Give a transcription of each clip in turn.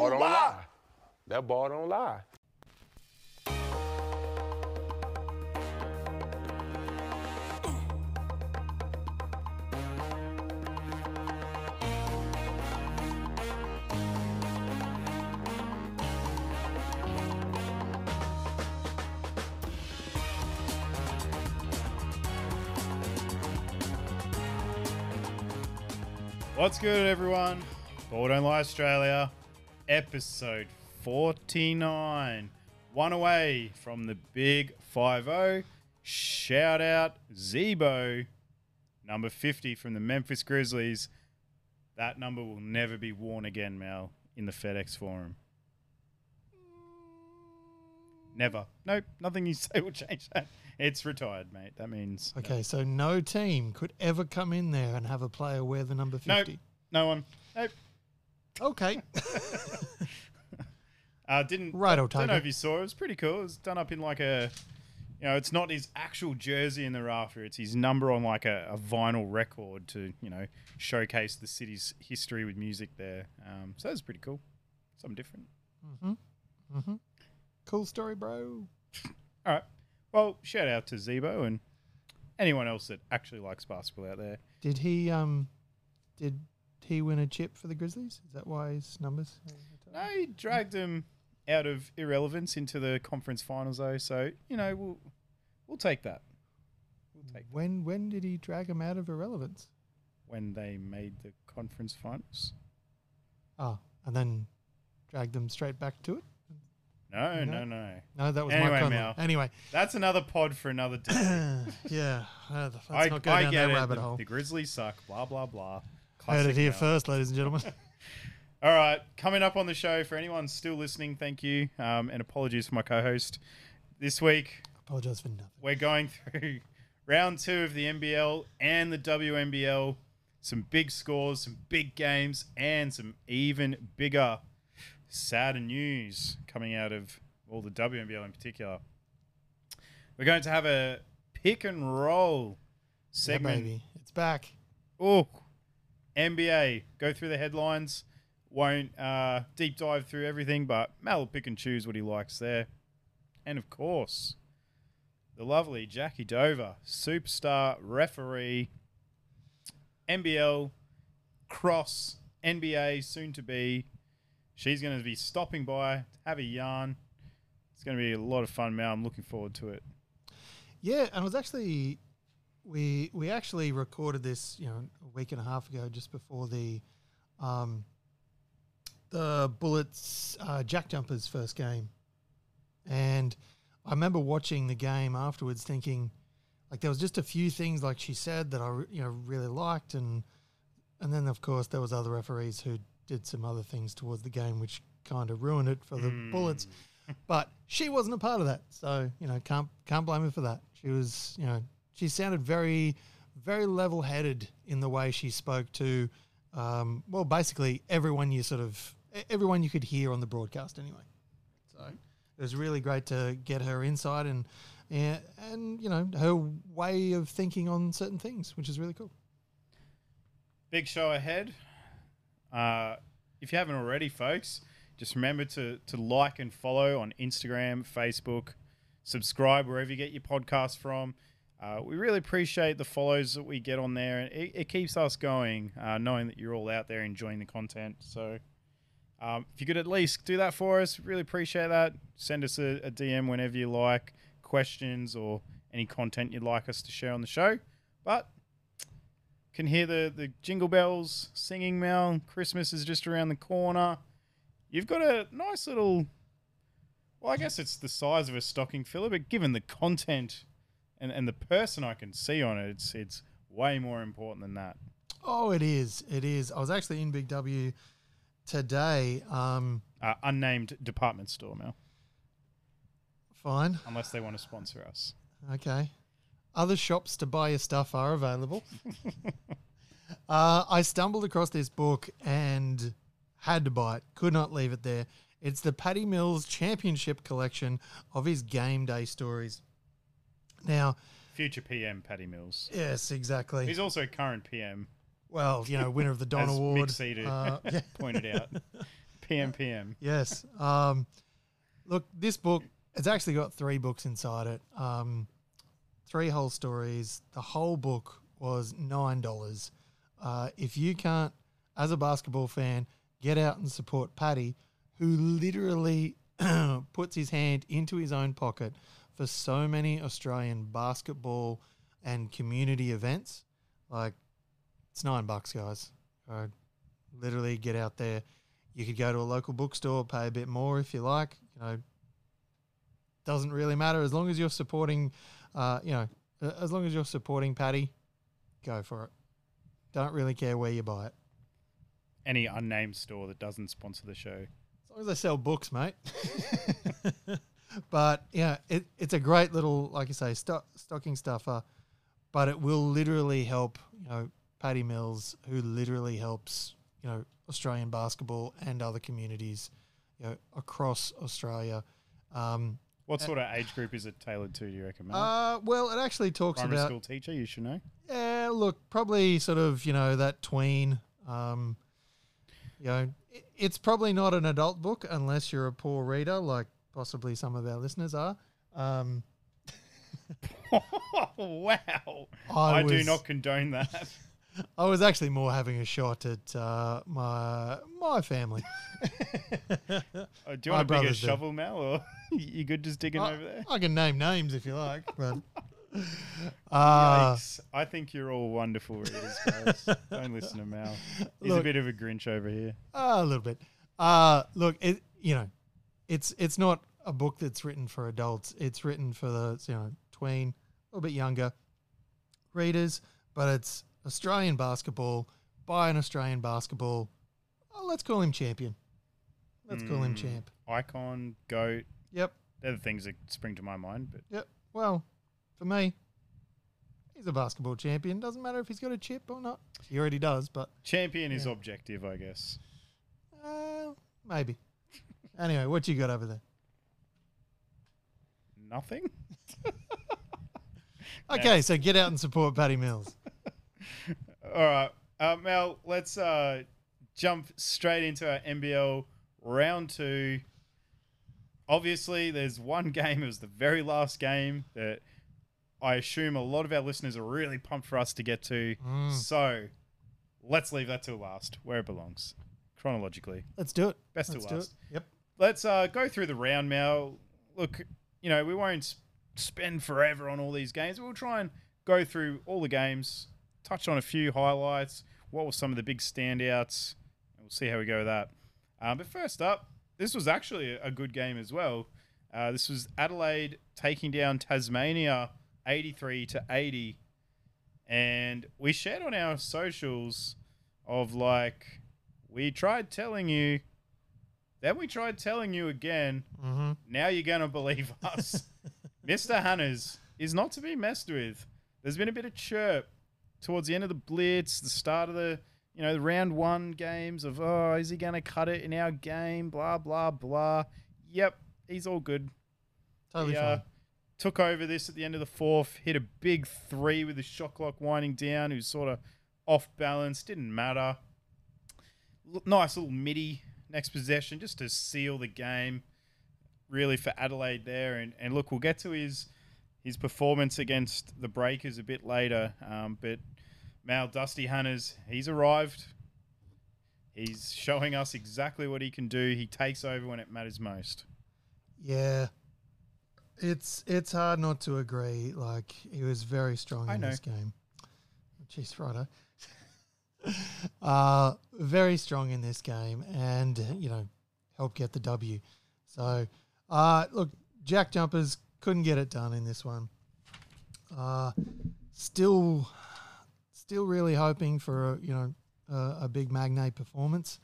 boy don't lie. That ball don't lie. What's good, everyone? Ball Don't Lie Australia, episode 49. One away from the big 5 0. Shout out Zebo, number 50 from the Memphis Grizzlies. That number will never be worn again, Mel, in the FedEx Forum. Never. Nope, nothing you say will change that. It's retired, mate. That means. no. Okay, so no team could ever come in there and have a player wear the number Nope. 50. No one. Nope. Okay. Uh, didn't Right, don't, don't know if you saw. It was pretty cool. It was done up in like a, you know, it's not his actual jersey in the rafter. It's his number on like a, a vinyl record to you know showcase the city's history with music there. Um, so that was pretty cool. Something different. cool story, bro. All right. Well, shout out to Zebo and anyone else that actually likes basketball out there. Did he um did he win a chip for the Grizzlies? Is that why his numbers? No, he dragged them out of irrelevance into the conference finals though. So you know we'll we'll take that. We'll take that. When when did he drag him out of irrelevance? when they made the conference finals. Oh, and then dragged them straight back to it? No, No. no, no. No, that was Anyway, Mike Conley. Anyway, That's another pod for another day. yeah, uh, let's I, not go I down get that it. rabbit the, hole. the Grizzlies suck. Blah blah blah. Heard it here Mel. first, ladies and gentlemen. All right, coming up on the show for anyone still listening, thank you, um, and apologies for my co-host. This week Apologize for nothing. we're going through round two of the NBL and the WNBL. Some big scores, some big games, and some even bigger, sadder news coming out of all the WNBL in particular. We're going to have a pick and roll Yeah, segment. baby, it's back. Oh, NBA. Go through the headlines. Won't uh, deep dive through everything, but Mal will pick and choose what he likes there. And of course, the lovely Jackie Dover, superstar referee, NBL, cross, NBA, soon to be. She's going to be stopping by, to have a yarn. It's going to be a lot of fun, Mal. I'm looking forward to it. Yeah, and it was actually we we actually recorded this, you know, a week and a half ago, just before the um, the Bullets uh, Jack Jumpers first game, and I remember watching the game afterwards, thinking like there was just a few things like she said that I you know really liked, and and then of course there was other referees who did some other things towards the game which kind of ruined it for the Bullets but she wasn't a part of that. So you know, can't can't blame her for that. She was, you know, she sounded very, very level headed in the way she spoke to, um, well, basically everyone you sort of everyone you could hear on the broadcast anyway. So it was really great to get her insight and and, and you know her way of thinking on certain things, which is really cool. Big show ahead. Uh, if you haven't already, folks, just remember to to like and follow on Instagram, Facebook, subscribe wherever you get your podcast from. Uh, we really appreciate the follows that we get on there, and it, it keeps us going, uh, knowing that you're all out there enjoying the content. So, um, if you could at least do that for us, really appreciate that. Send us a, a DM whenever you like, questions or any content you'd like us to share on the show. But can hear the, the jingle bells singing Mel. Christmas is just around the corner. You've got a nice little. Well, I guess it's the size of a stocking filler, but given the content and, and the person I can see on it, it's it's way more important than that. Oh, it is. It is. I was actually in Big W today. Um, Uh, unnamed department store, Mel, fine. unless they want to sponsor us. Okay. Other shops to buy your stuff are available. uh, I stumbled across this book and had to buy it. Could not leave it there. It's the Paddy Mills Championship collection of his game day stories. Now, Future PM Paddy Mills. yes, exactly. He's also current PM, well, you know, winner of the Don as Award. Mick Cedar Uh, yeah. pointed out. PM PM. Yes. Um, look, this book, it's actually got three books inside it. Um, three whole stories. The whole book was $9. Uh, if you can't, as a basketball fan, get out and support Paddy, who literally puts his hand into his own pocket for so many Australian basketball and community events. Like, it's nine bucks, guys. Uh, literally get out there. You could go to a local bookstore, pay a bit more if you like. You know, doesn't really matter as long as you're supporting. Uh, you know, as long as you're supporting Paddy, go for it. Don't really care where you buy it. Any unnamed store that doesn't sponsor the show. As long as they sell books, mate. but yeah, it, it's a great little, like you say, sto- stocking stuffer. But it will literally help, you know, Paddy Mills, who literally helps, you know, Australian basketball and other communities, you know, across Australia. Um, What sort of age group is it tailored to? Do you reckon? Mel? uh, well, it actually talks about Primary about school teacher, you should know. yeah, look, probably sort of, you know, that tween. Um, you know, i- it's probably not an adult book unless you're a poor reader, like possibly some of our listeners are. Um, wow. I I, do not condone that. I was actually more having a shot at uh, my my family. Uh, do you want a bigger brothers do. shovel, Mel, or you good just digging I, over there? I can name names if you like, but uh. I think you're all wonderful readers, guys. Don't listen to Mal. He's a bit of a Grinch over here. a little bit. Uh, look, it you know, it's it's not a book that's written for adults. It's written for the you know tween, a little bit younger readers, but it's Australian basketball by an Australian basketball. Oh, let's call him champion. Let's call him Mm. champ. Icon, goat. Yep, They're the things that spring to my mind. But yep. Well, for me, he's a basketball champion. Doesn't matter if he's got a chip or not. He already does, but champion is objective, I guess. uh, maybe. Anyway, what you got over there? Nothing. Okay, so get out and support Paddy Mills. All right, uh, Mel. Let's uh, jump straight into our NBL round two. Obviously, there's one game. It was the very last game that I assume a lot of our listeners are really pumped for us to get to. Mm. So let's leave that till last, where it belongs, chronologically. Let's do it. Best Let's to do it. last. Yep. Let's uh, go through the round, Mel. Look, you know, we won't spend forever on all these games. We'll try and go through all the games, touch on a few highlights. What were some of the big standouts? And we'll see how we go with that. Um, but first up, this was actually a good game as well. Uh, this was Adelaide taking down Tasmania 83 to 80. And we shared on our socials of like, we tried telling you, then we tried telling you again. Mm-hmm. Now you're going to believe us. Mr. Hannahs is not to be messed with. There's been a bit of chirp towards the end of the blitz, the start of the, you know, the round one games of, oh, is he going to cut it in our game? Blah, blah, blah. Yep, he's all good. Totally He, uh, fine. took over this at the end of the fourth, hit a big three with the shot clock winding down, who's sort of off balance. Didn't matter. L- nice little midi next possession just to seal the game, really, for Adelaide there. And, and look, we'll get to his his performance against the Breakers a bit later. Um, but Mal Dusty Hannahs, he's arrived. He's showing us exactly what he can do. He takes over when it matters most. Yeah. It's it's hard not to agree. Like he was very strong I in know. this game. Jeez, righto. Uh, very strong in this game, and you know, helped get the W. So, uh, look, Jack Jumpers couldn't get it done in this one. Uh, still, still really hoping for a, you know a, a big Magnay performance.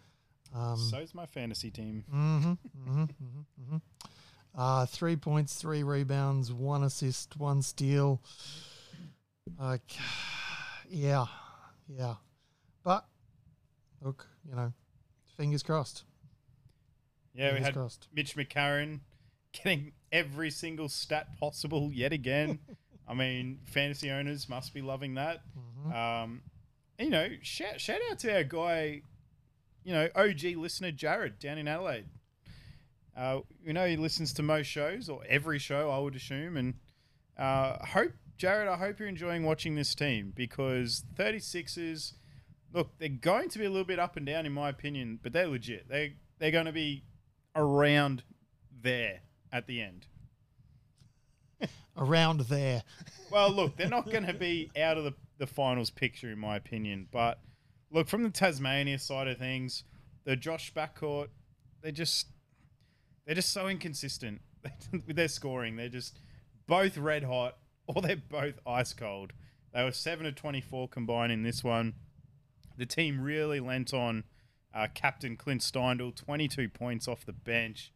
Um, So's my fantasy team. Mm-hmm. Mm-hmm. Mm-hmm. mm-hmm. Uh, three points, three rebounds, one assist, one steal. Like, yeah, yeah. But look, you know, fingers crossed. Yeah, we had crossed. Mitch McCarron getting every single stat possible yet again. I mean, fantasy owners must be loving that. Mhm. Um, you know, shout, shout out to our guy, you know, OG listener Jared down in Adelaide. Uh, you know, he listens to most shows or every show, I would assume. And uh, hope, Jared, I hope you're enjoying watching this team because 36ers, look, they're going to be a little bit up and down, in my opinion, but they're legit. They, they're going to be around there at the end. Around there. Well, look, they're not going to be out of the, the finals picture, in my opinion. But look, from the Tasmania side of things, the Josh backcourt, they just they're just so inconsistent with their scoring. They're just both red hot or they're both ice cold. They were seven to twenty four combined in this one. The team really lent on uh, captain Clint Steindl, twenty two points off the bench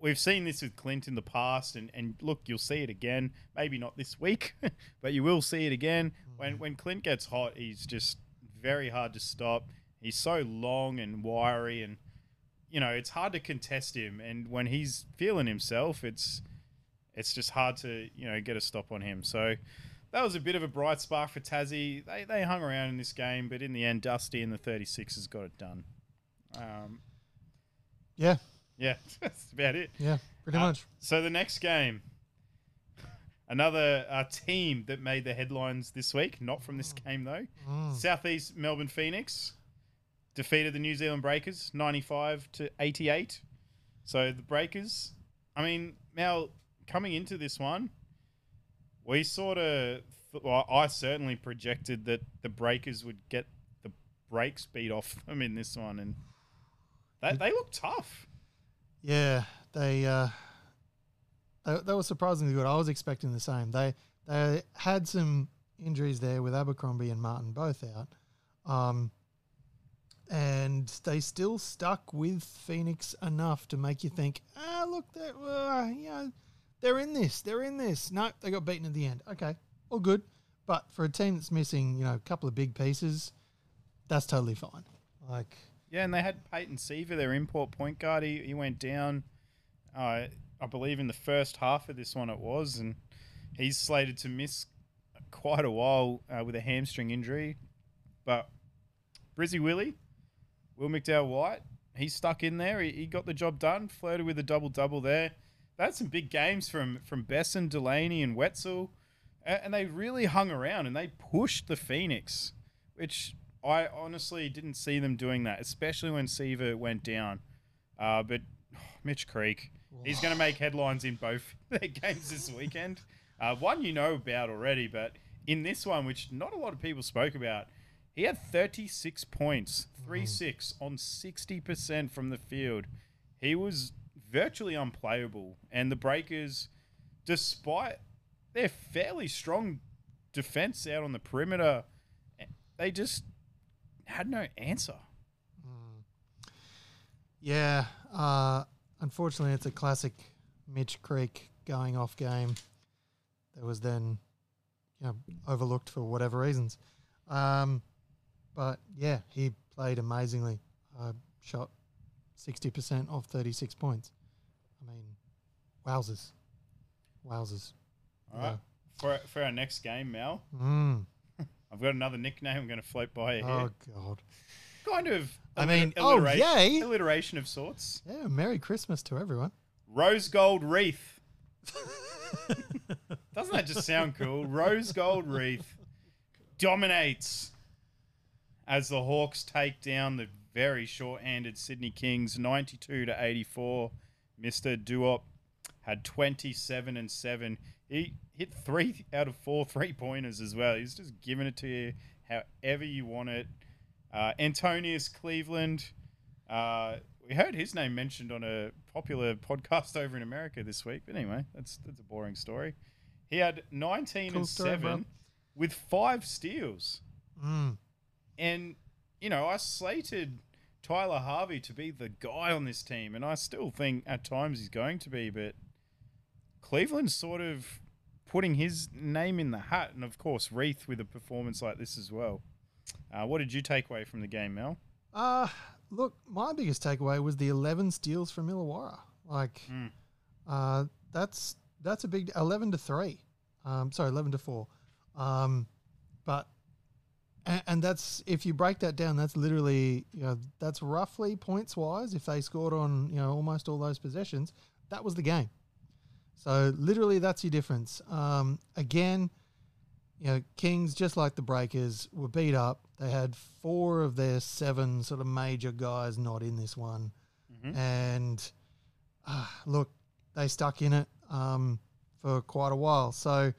we've seen this with Clint in the past, and, and look, you'll see it again. Maybe not this week, but you will see it again. When when Clint gets hot, he's just very hard to stop. He's so long and wiry, and you know it's hard to contest him. And when he's feeling himself, it's it's just hard to you know get a stop on him. So that was a bit of a bright spark for Tassie. They they hung around in this game, but in the end, Dusty and the 36ers got it done. Um, Yeah, yeah, that's about it. yeah, pretty Uh, much. So the next game, another uh, team that made the headlines this week, not from this game though. Mm. Southeast Melbourne Phoenix defeated the New Zealand Breakers 95 to 88. So the Breakers, I mean, now coming into this one, we sort of, well, I certainly projected that the Breakers would get the brakes beat off them in this one, and they, they look tough. Yeah, they uh, they, were surprisingly good. I was expecting the same. They they had some injuries there with Abercrombie and Martin both out, um, and they still stuck with Phoenix enough to make you think, ah, look, they're uh, you know, they're in this, they're in this. No, they got beaten at the end. Okay, all good. But for a team that's missing, you know, a couple of big pieces, that's totally fine. Like, Yeah, and they had Peyton Siva, their import point guard. He, he went down, uh, I believe, in the first half of this one it was, and he's slated to miss quite a while uh, with a hamstring injury. But Brizzy Willie, Will McDowell White, he's stuck in there. He, he got the job done, flirted with a double double there. Had some big games from from Besson, Delany, and Wetzell, and they really hung around and they pushed the Phoenix, which I honestly didn't see them doing that, especially when Siva went down. Uh, but Mitch Creek, he's going to make headlines in both their games this weekend. Uh, one you know about already, but in this one, which not a lot of people spoke about, he had 36 points, 3 6 on 60% from the field. He was virtually unplayable. And the Breakers, despite their fairly strong defense out on the perimeter, they just had no answer. Yeah, uh, unfortunately, it's a classic Mitch Creek going off game that was then, you know, overlooked for whatever reasons. Um, but yeah, he played amazingly. Uh, shot sixty percent off thirty six points. I mean, wowzers, wowzers. All right. For, for our next game, Mel, mm. I've got another nickname I'm going to float by your Oh. God. Kind of. I mean, oh, yay. Alliteration of sorts. Yeah, Merry Christmas to everyone. Rose Gold Reath. Doesn't that just sound cool? Rose Gold Reath dominates as the Hawks take down the very short-handed Sydney Kings 92 to 84 Mr. Duop had 27 and 7. He hit three out of four three pointers as well. He's just giving it to you however you want it. Uh, Antonius Cleveland, uh, we heard his name mentioned on a popular podcast over in America this week. But anyway, that's that's a boring story. He had 19 cool and story, 7 bro. with five steals. Mm. And, you know, I slated Tyler Harvey to be the guy on this team. And I still think at times he's going to be. But Cleveland's sort of putting his name in the hat. And, of course, Reath with a performance like this as well. Uh, what did you take away from the game, Mel? Uh look, my biggest takeaway was the eleven steals from Illawarra. Like, Mm. uh, that's that's a big eleven to three. Um, sorry, eleven to four. Um, but and, and that's if you break that down, that's literally you know that's roughly points wise. If they scored on you know almost all those possessions, that was the game. So literally, that's your difference. Um, again, you know, Kings just like the Breakers were beat up. They had four of their seven sort of major guys not in this one, Mhm. and uh, look, they stuck in it um, for quite a while. So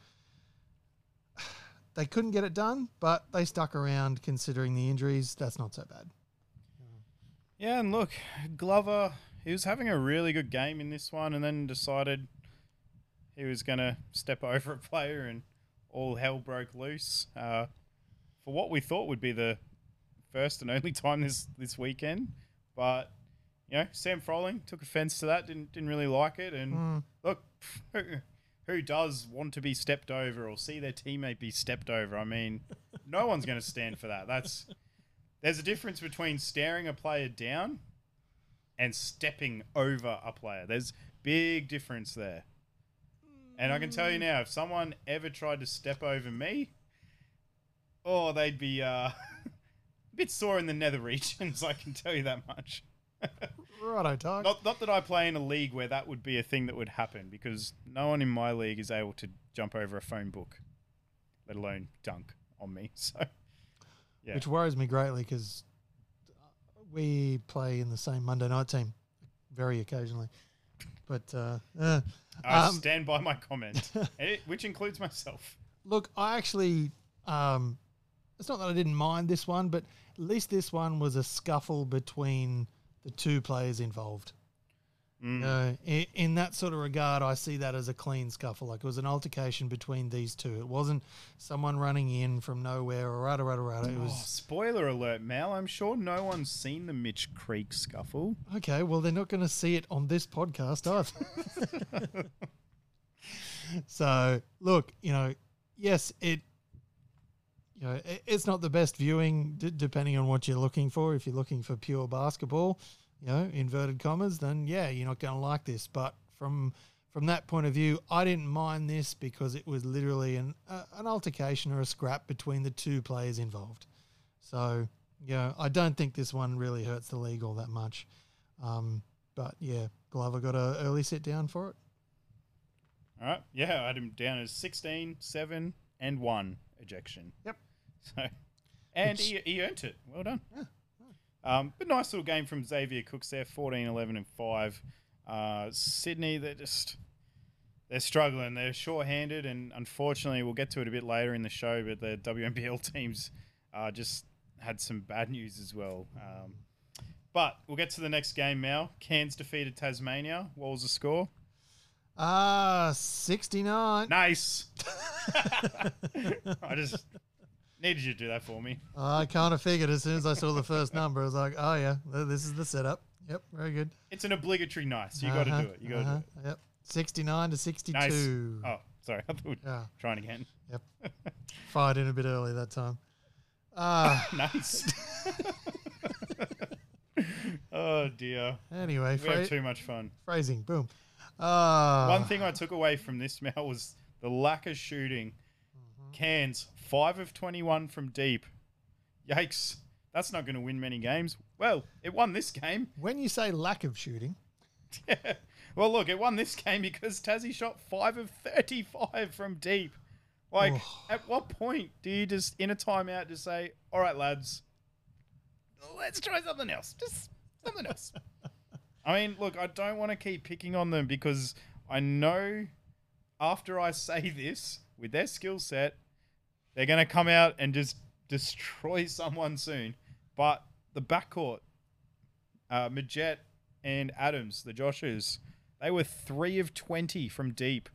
they couldn't get it done, but they stuck around considering the injuries. That's not so bad. Yeah, and look, Glover, he was having a really good game in this one and then decided he was going to step over a player and all hell broke loose. Uh, for what we thought would be the first and only time this, this weekend. But, you know, Sam Froling took offense to that, didn't, didn't really like it. And Mm. look, who, does want to be stepped over or see their teammate be stepped over? I mean, no one's going to stand for that. That's there's a difference between staring a player down and stepping over a player. There's big difference there. And I can tell you now, if someone ever tried to step over me, oh, they'd be uh, a bit sore in the nether regions. I can tell you that much. Righto, Tug. Not, not that I play in a league where that would be a thing that would happen, because no one in my league is able to jump over a phone book, let alone dunk on me. So, yeah. which worries me greatly because we play in the same Monday night team very occasionally. But uh, uh, I um, stand by my comment, eh, which includes myself. look, I actually, um, it's not that I didn't mind this one, but at least this one was a scuffle between the two players involved. Mm. Uh, in, in that sort of regard, I see that as a clean scuffle. Like it was an altercation between these two. It wasn't someone running in from nowhere or rada rada rada. It Oh, was spoiler alert, Mal. I'm sure no one's seen the Mitch Creek scuffle. okay. Well, they're not going to see it on this podcast either. so look, you know, yes, it. You know, it's not the best viewing, d- depending on what you're looking for. If you're looking for pure basketball, you know, inverted commas, then yeah, you're not going to like this. But from from that point of view, I didn't mind this because it was literally an uh, an altercation or a scrap between the two players involved. So yeah, I don't think this one really hurts the league all that much. Um, but yeah, Glover got an early sit down for it. All right. Yeah, I had him down as 16, 7, and 1 ejection. Yep. So, and he, he earned it. Well done. Um, but nice little game from Xavier Cooks there 14, 11, and 5. Uh, Sydney, they're just. They're struggling. They're short-handed, and unfortunately, we'll get to it a bit later in the show. But the WNBL teams uh, just had some bad news as well. Um, but we'll get to the next game now. Cairns defeated Tasmania. What was the score? Ah, 69. Nice. I just needed you to do that for me. I kind of figured as soon as I saw the first number, I was like, oh yeah, this is the setup. Yep, very good. It's an obligatory nice. You got to Uh-huh, do it. You got to uh-huh, do Yep, 69 to 62. Nice. Oh, sorry. I thought we were Yeah, trying again. yep. Fired in a bit early that time. Ah, Nice. oh dear. anyway, We have phra- too much fun. phrasing, boom. Ah, One thing I took away from this Mel was the lack of shooting. Cairns five of twenty-one from deep. Yikes! That's not going to win many games. Well, it won this game. when you say lack of shooting, yeah. Well, look, it won this game because Tassie shot five of thirty-five from deep. Like, Oh. at what point do you just in a timeout just say, "All right, lads, let's try something else. Just something else." I mean, look, I don't want to keep picking on them because I know after I say this with their skill set, they're going to come out and just destroy someone soon. But the backcourt, uh, Magette and Adams, the Joshers, they were three of 20 from deep.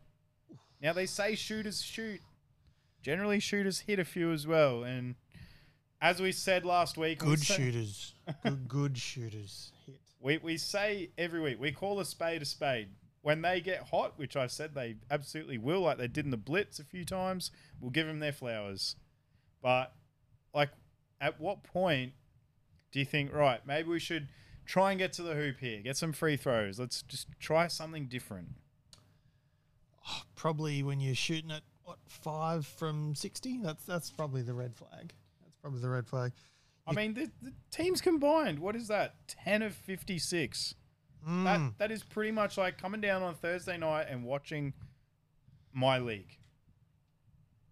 Now, they say shooters shoot. Generally, shooters hit a few as well. And as we said last week, we good say- shooters, good, good shooters hit. we, we say every week, we call a spade a spade. When they get hot, which I've said they absolutely will, like they did in the Blitz a few times, we'll give them their flowers. But, like, at what point do you think, right, maybe we should try and get to the hoop here, get some free throws? Let's just try something different. Oh, probably when you're shooting at what five from sixty. That's that's probably the red flag. That's probably the red flag. I mean, the, the teams combined, what is that? 10 of 56. Mm. That That is pretty much like coming down on Thursday night and watching my league.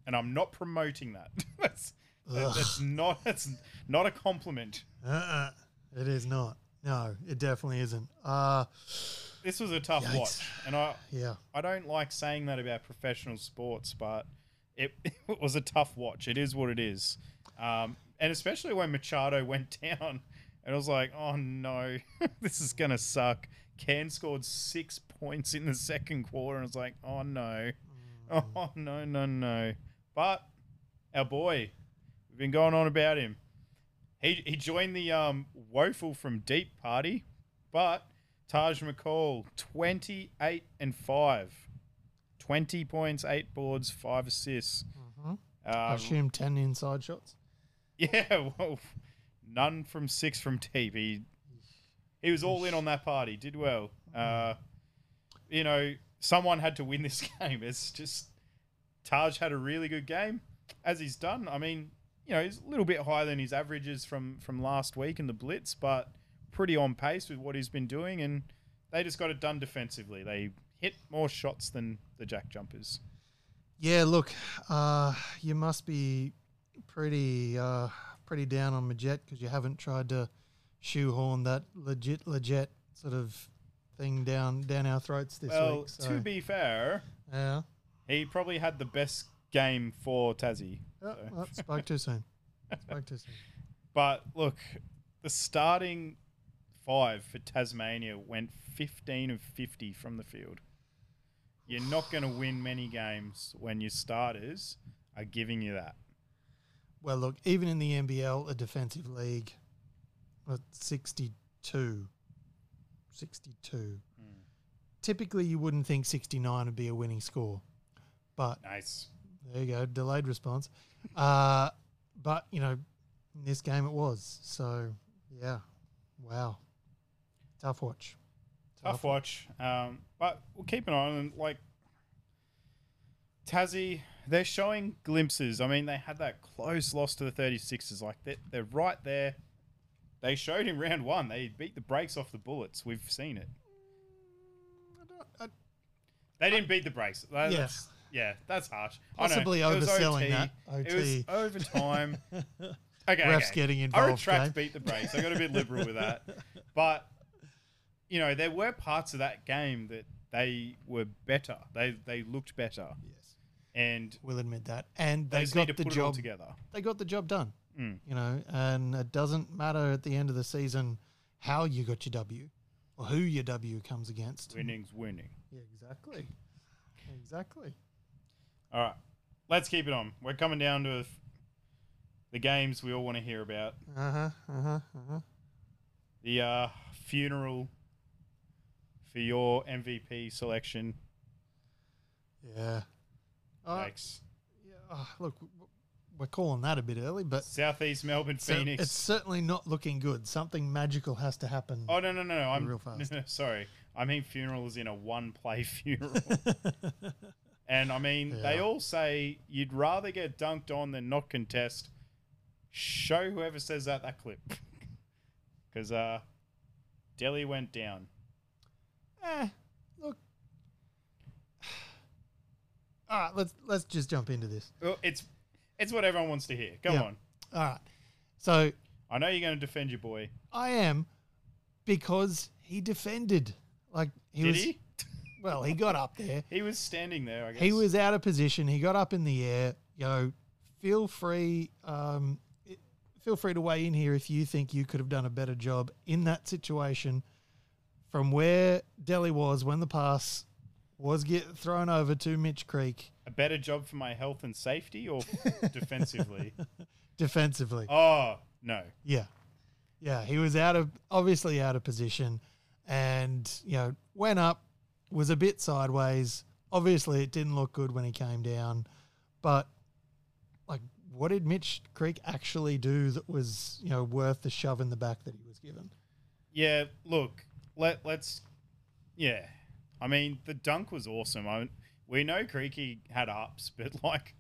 And I'm not promoting that. that's, Ugh. that's not that's not a compliment. Uh-uh. It is not. No, it definitely isn't. Uh This was a tough Yikes. watch, and I yeah. I don't like saying that about professional sports, but it, it was a tough watch. It is what it is. Um, and especially when Machado went down, and I was like, oh no, this is going to suck. Can scored six points in the second quarter, and I was like, oh no. Oh, no, no, no. But our boy, we've been going on about him. He, he joined the um, Woeful from Deep party, but Taj McCall, 28 and 5. 20 points, 8 boards, 5 assists. Mhm. I Uh, assume 10 inside shots. yeah, well, none from 6 from deep. He, he was all in on that party, did well. Uh, you know, someone had to win this game. It's just Taj had a really good game, as he's done. I mean, you know, he's a little bit higher than his averages from from last week in the Blitz, but pretty on pace with what he's been doing. And they just got it done defensively. They hit more shots than the Jack Jumpers. Yeah, look, uh, you must be pretty uh, pretty down on Magette because you haven't tried to shoehorn that legit legit sort of thing down down our throats this well, week. So, to be fair, yeah, he probably had the best game for Tassie. Oh, So- oh, spoke too soon. Spoke too soon. But look, the starting five for Tasmania went 15 of 50 from the field. You're not going to win many games when your starters are giving you that. Well, look, even in the NBL, a defensive league, at 62, 62. Hmm. Typically, you wouldn't think 69 would be a winning score, but Nice. There you go, delayed response. Uh, but you know, in this game it was. So yeah, wow, tough watch. Tough watch. Um, but we'll keep an eye on. Like, Tassie, they're showing glimpses. I mean, they had that close loss to the 36ers. Like, they're, they're right there. They showed in round one. They beat the brakes off the Bullets. We've seen it. I- They didn't beat the brakes. That- Yeah. That's, yeah, that's harsh. I know. Possibly It was overselling OT. that, It was overtime. Okay, Refs okay. getting I involved. retract okay? beat the brakes. I got a bit liberal with that. But you know, there were parts of that game that they were better. They they looked better, Yes, and we'll admit that. And they they just need got to the put it all job. together. They got the job done. Mm. You know, and it doesn't matter at the end of the season how you got your W or who your W comes against. Winning's winning. Yeah, exactly. Exactly. All right, let's keep it on. We're coming down to the games we all want to hear about. Uh huh. Uh huh. Uh huh. The uh, funeral for your MVP selection. Yeah. Uh, Yikes. yeah. uh, look, we're calling that a bit early, but Southeast Melbourne So Phoenix. it's certainly not looking good. Something magical has to happen. Oh no no no no! I'm real fast. no, no, sorry. I mean funeral is in a one play funeral, and I mean they all say you'd rather get dunked on than not contest. Show whoever says that that clip, because uh, Delly went down. eh, look. All right, let's let's just jump into this. Well, it's it's what everyone wants to hear. Come Yeah. on, All right. So I know you're going to defend your boy. I am because he defended. Like he Did was he? well, he got up there. He was standing there. I guess He was out of position. He got up in the air. You know, feel free um it- feel free to weigh in here if you think you could have done a better job in that situation from where Delly was when the pass was get thrown over to Mitch Creek a better job for my health and safety, or defensively. defensively. Oh no! Yeah. Yeah, he was out of obviously out of position and, you know, went up, was a bit sideways. Obviously it didn't look good when he came down, but like what did Mitch Creek actually do that was, you know, worth the shove in the back that he was given? Yeah, look, let let's yeah. I mean, the dunk was awesome. I we know Creaky had ups, but like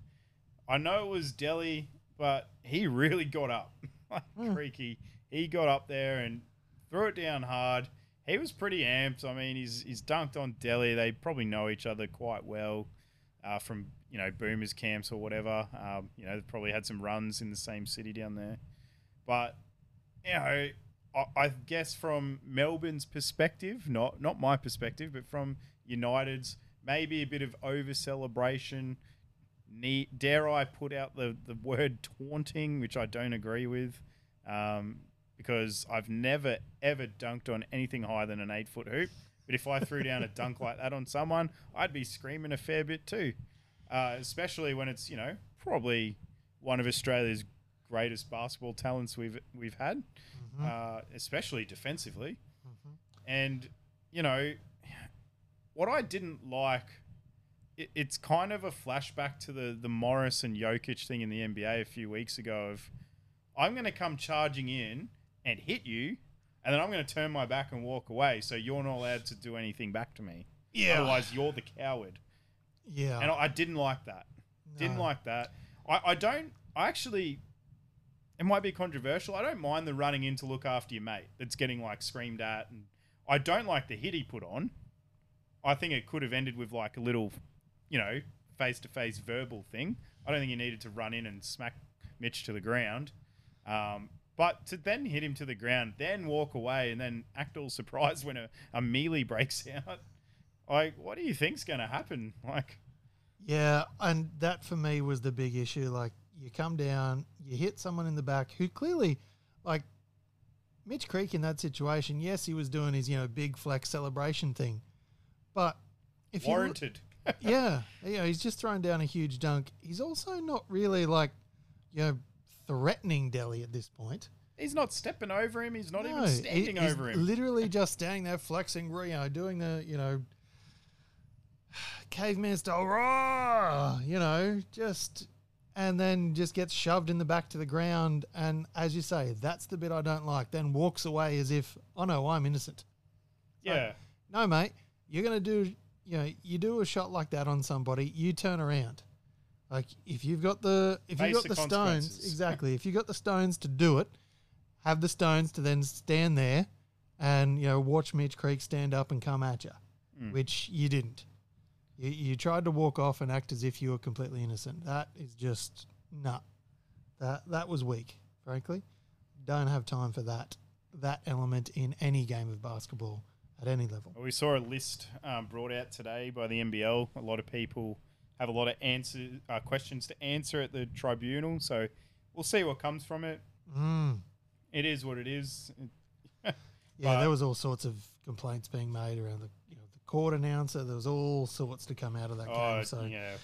I know it was Delly but he really got up. like Hmm. Creaky, he got up there and threw it down hard. He was pretty amped. I mean, he's he's dunked on Delly. They probably know each other quite well uh, from you know Boomers camps or whatever. Um, you know, they've probably had some runs in the same city down there. But you know, I, guess from Melbourne's perspective, not not my perspective, but from United's, maybe a bit of over celebration. Dare I put out the, the word taunting, which I don't agree with, um, because I've never ever dunked on anything higher than an eight foot hoop. But if I threw down a dunk like that on someone, I'd be screaming a fair bit too, uh, especially when it's you know probably one of Australia's greatest basketball talents we've we've had, uh, especially defensively. And you know what I didn't like, it, it's kind of a flashback to the the Morris and Jokic thing in the NBA a few weeks ago. Of I'm going to come charging in and hit you, and then I'm going to turn my back and walk away. So you're not allowed to do anything back to me. Yeah. Otherwise, you're the coward. Yeah. And I I didn't like that. Didn't like that. I, I don't. I actually. It might be controversial. I don't mind the running in to look after your mate that's getting like screamed at, and I don't like the hit he put on. I think it could have ended with like a little, you know, face to face verbal thing. I don't think he needed to run in and smack Mitch to the ground. Um, but to then hit him to the ground, then walk away, and then act all surprised when a, a melee breaks out. Like, what do you think's going to happen? Like, Yeah, and that for me was the big issue. Like you come down, you hit someone in the back who clearly, like Mitch Creek in that situation. Yes, he was doing his you know big flex celebration thing, but if you warranted. yeah, yeah, he's just throwing down a huge dunk. He's also not really like you know threatening Delly at this point. He's not stepping over him. He's not No, even standing over him. Literally just standing there flexing, you know, doing the, you know, caveman style, roar, you know, just, and then just gets shoved in the back to the ground. And as you say, that's the bit I don't like. Then walks away as if, oh no, I'm innocent. yeah. No, mate, you're going to do, you know, you do a shot like that on somebody, you turn around. Like if you've got the, if Face you've got the the stones, exactly. If you've got the stones to do it, have the stones to then stand there and you know watch Mitch Creek stand up and come at you, Mm. which you didn't. You, you tried to walk off and act as if you were completely innocent. That is just nah. That that was weak, frankly. Don't have time for that that element in any game of basketball at any level. We saw a list um, brought out today by the NBL. A lot of people have a lot of answer uh, questions to answer at the tribunal, so we'll see what comes from it. Mm. It is what it is. Yeah, there was all sorts of complaints being made around the you know the court announcer. There was all sorts to come out of that Oh, game. So yeah.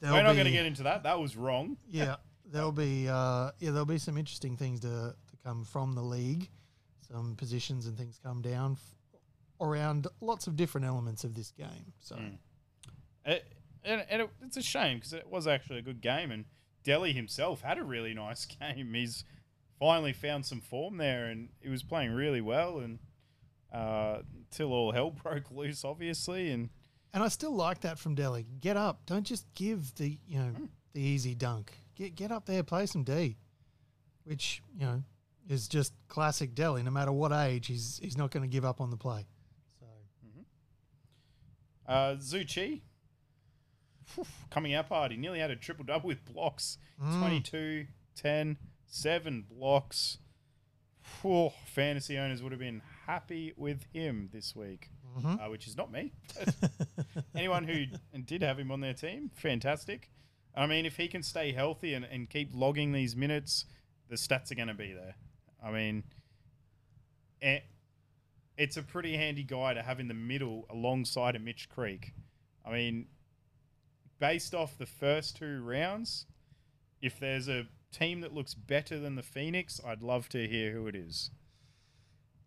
We're not going to get into that. That was wrong. yeah, there'll be uh, yeah there'll be some interesting things to, to come from the league. Some positions and things come down f- around lots of different elements of this game. So Mm. It, and and it, it's a shame because it was actually a good game, and Delly himself had a really nice game. He's finally found some form there, and he was playing really well. And uh, until all hell broke loose, obviously, and and I still like that from Delly. Get up, don't just give the you know the easy dunk. Get get up there, play some D, which you know is just classic Delly. No matter what age, he's he's not going to give up on the play. So uh, Zhou Qi. Coming out party, nearly had a triple double with blocks Mm. 22, 10, 7 blocks. Phew, fantasy owners would have been happy with him this week. Mhm. uh, which is not me. Anyone who did have him on their team, fantastic. I mean, if he can stay healthy and, and keep logging these minutes, the stats are going to be there. I mean, eh, it's a pretty handy guy to have in the middle alongside a Mitch Creek. I mean, based off the first two rounds, if there's a team that looks better than the Phoenix, I'd love to hear who it is.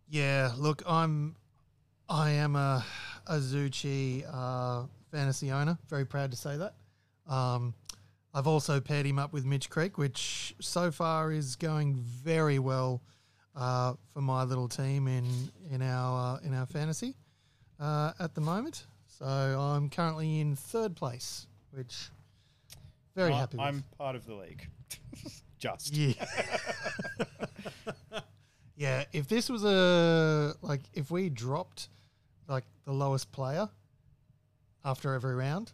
Yeah, look, I'm I am a a Zhou Qi uh, fantasy owner. Very proud to say that. Um, I've also paired him up with Mitch Creek, which so far is going very well uh, for my little team in in our uh, in our fantasy uh, at the moment. So I'm currently in third place, which very I- happy. With. I'm part of the league. just. Yeah. yeah, if this was a like if we dropped like the lowest player after every round,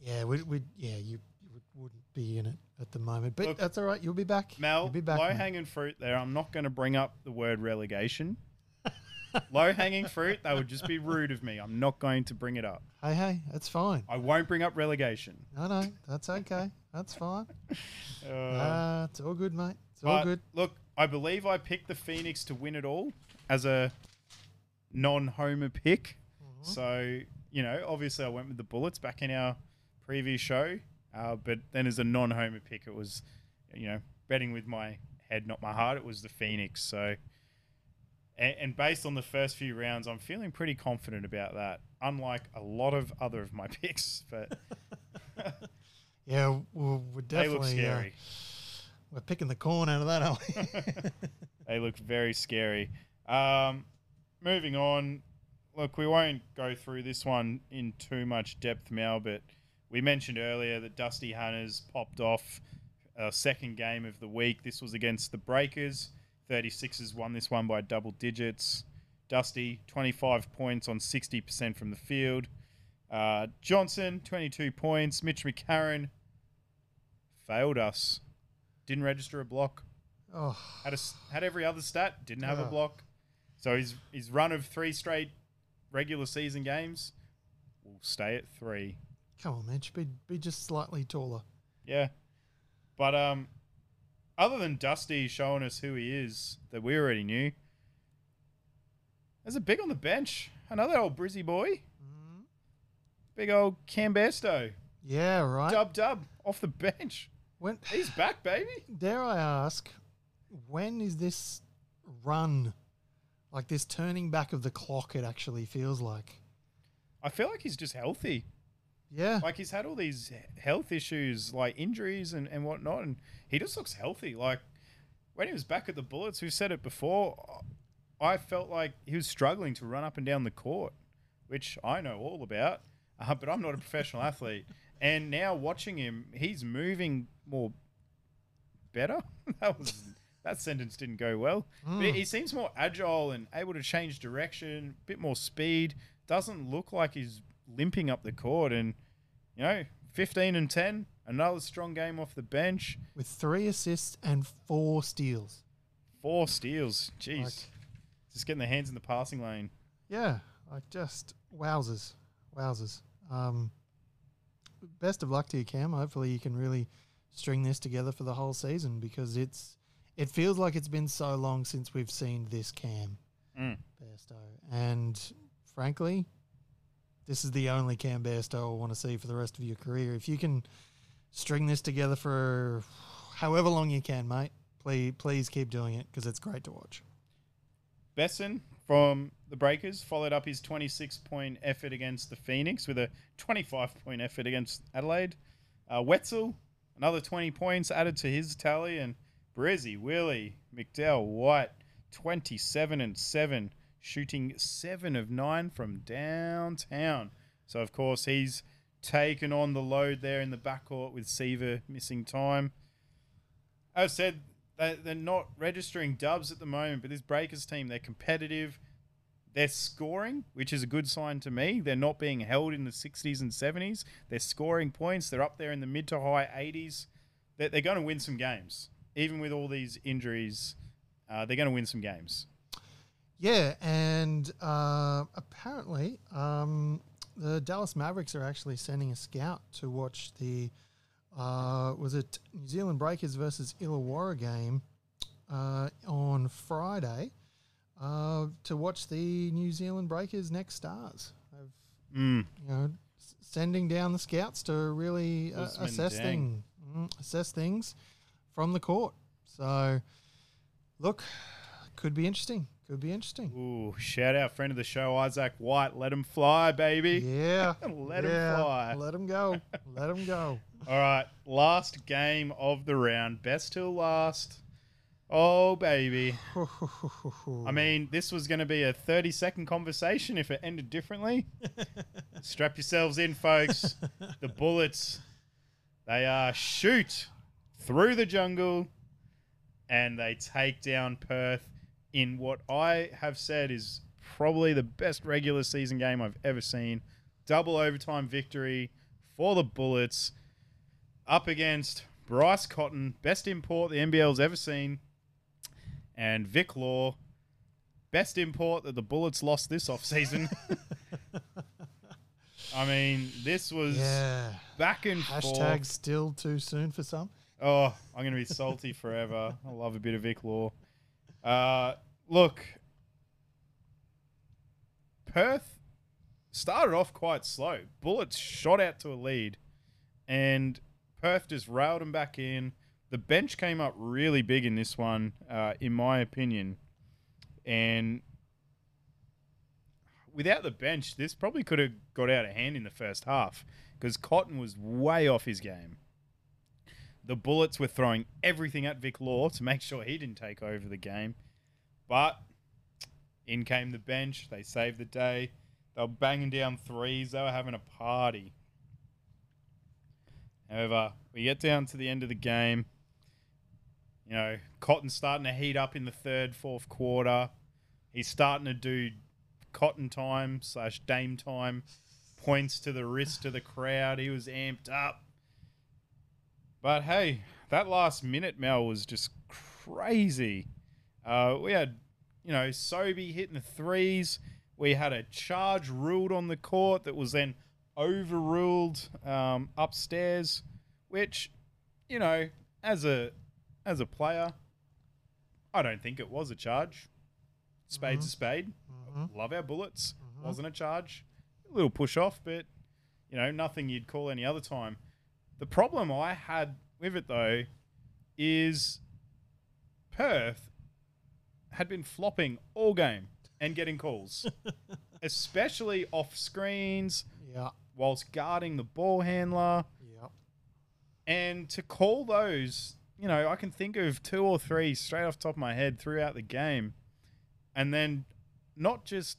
yeah, we would yeah, you, you would, wouldn't be in it at the moment. But Look, that's all right, you'll be back. Mel, you'll be back. low hanging fruit there. I'm not going to bring up the word relegation. low hanging fruit, that would just be rude of me. I'm not going to bring it up. Hey, hey, that's fine. I won't bring up relegation. No, no, that's okay. That's fine. Uh, Uh, it's all good, mate. It's all good. look, I believe I picked the Phoenix to win it all as a non-homer pick. Mm-hmm. So you know, obviously, I went with the Bullets back in our previous show. Uh, but then, as a non-homer pick, it was you know betting with my head, not my heart. It was the Phoenix. So. And, and based on the first few rounds, I'm feeling pretty confident about that. Unlike a lot of other of my picks, but Yeah, we're, we're they look definitely uh, scary. We're picking the corn out of that, aren't we? They look very scary. Um, moving on. Look, we won't go through this one in too much depth, Mel, but we mentioned earlier that Dusty Hannahs popped off a second game of the week. This was against the Breakers. 36ers won this one by double digits. Dusty, 25 points on 60% from the field. Uh, Johnson, 22 points. Mitch McCarron failed us. Didn't register a block oh, had a had every other stat, didn't have a Oh. block. So his his run of three straight regular season games will stay at three. come on, man. Be, be just slightly taller. Yeah, but um, other than Dusty showing us who he is that we already knew, there's a big on the bench. Another old Brizzy boy, big old Cam Bairstow. Yeah, right. dub dub off the bench. When He's back, baby. dare I ask, when is this run like this turning back of the clock? It actually feels like. I feel like he's just healthy. Yeah, like he's had all these health issues, like injuries and, and whatnot, and he just looks healthy. Like when he was back at the Bullets, we've said it before, I felt like he was struggling to run up and down the court, which I know all about, uh, but I'm not a professional athlete. And now watching him, he's moving more better. that was that sentence didn't go well. But he- seems more agile and able to change direction, a bit more speed. Doesn't look like he's limping up the court. And you know, 15 and 10, another strong game off the bench. with three assists and four steals. Four steals. Jeez, Like- just getting the hands in the passing lane. Yeah, like just wowzers, wowzers. Um, best of luck to you, Cam. Hopefully, you can really string this together for the whole season because it's it feels like it's been so long since we've seen this Cam Mm. Bairstow, and frankly, this is the only Cam Bairstow I want to see for the rest of your career. If you can string this together for however long you can, mate, please please keep doing it because it's great to watch. Besson from the Breakers followed up his 26 point effort against the Phoenix with a 25 point effort against Adelaide. Uh, Wetzell, another 20 points added to his tally. And Brizzy, Willie, McDowell, White, 27 and 7, shooting 7 of 9 from downtown. So, of course, he's taken on the load there in the backcourt with Siva missing time. As said, they, they're not registering dubs at the moment, but this Breakers team, they're competitive. They're scoring, which is a good sign to me. They're not being held in the 60s and 70s. They're scoring points. They're up there in the mid to high 80s. They're, they're going to win some games. Even with all these injuries, uh, they're going to win some games. Yeah, and uh, apparently, um, the Dallas Mavericks are actually sending a scout to watch the uh, was it New Zealand Breakers versus Illawarra game uh, on Friday uh, to watch the New Zealand Breakers next stars. They've Mm. you know sending down the scouts to really uh, assess thing, mm, assess things from the court. So, look, could be interesting. Could be interesting. Ooh, shout out friend of the show, Isaac White. Let him fly, baby. Yeah. Let yeah, fly. Let him go. Let him go. All right, last game of the round. Best till last. Oh, baby. I mean, this was going to be a 30 second conversation if it ended differently. Strap yourselves in, folks. The Bullets, they are shoot through the jungle and they take down Perth in what I have said is probably the best regular season game I've ever seen. Double overtime victory for the Bullets up against Bryce Cotton, best import the NBL's ever seen, and Vic Law, best import that the Bullets lost this offseason. I mean, this was Yeah. back and Hashtag forth. still too soon for some. Oh, I'm going to be salty forever. I love a bit of Vic Law. Uh, look, Perth started off quite slow. Bullets shot out to a lead, and Perth just railed them back in. The bench came up really big in this one, uh, in my opinion. And without the bench, this probably could have got out of hand in the first half because Cotton was way off his game. The Bullets were throwing everything at Vic Law to make sure he didn't take over the game. But in came the bench. They saved the day. They were banging down threes. They were having a party. However, we get down to the end of the game. You know, Cotton's starting to heat up in the third, fourth quarter. He's starting to do Cotton time slash Dame time. Points to the wrist of the crowd. He was amped up. But hey, that last minute, Mel, was just crazy. Uh, we had, you know, Sobey hitting the threes. We had a charge ruled on the court that was then overruled um, upstairs, which, you know, as a as a player, I don't think it was a charge. Spade's a spade. Love our bullets. Wasn't a charge. A little push off, but you know, nothing you'd call any other time. The problem I had with it though is Perth had been flopping all game and getting calls, especially off screens Yeah. whilst guarding the ball handler. Yeah. And to call those, you know, I can think of two or three straight off the top of my head throughout the game. And then not just,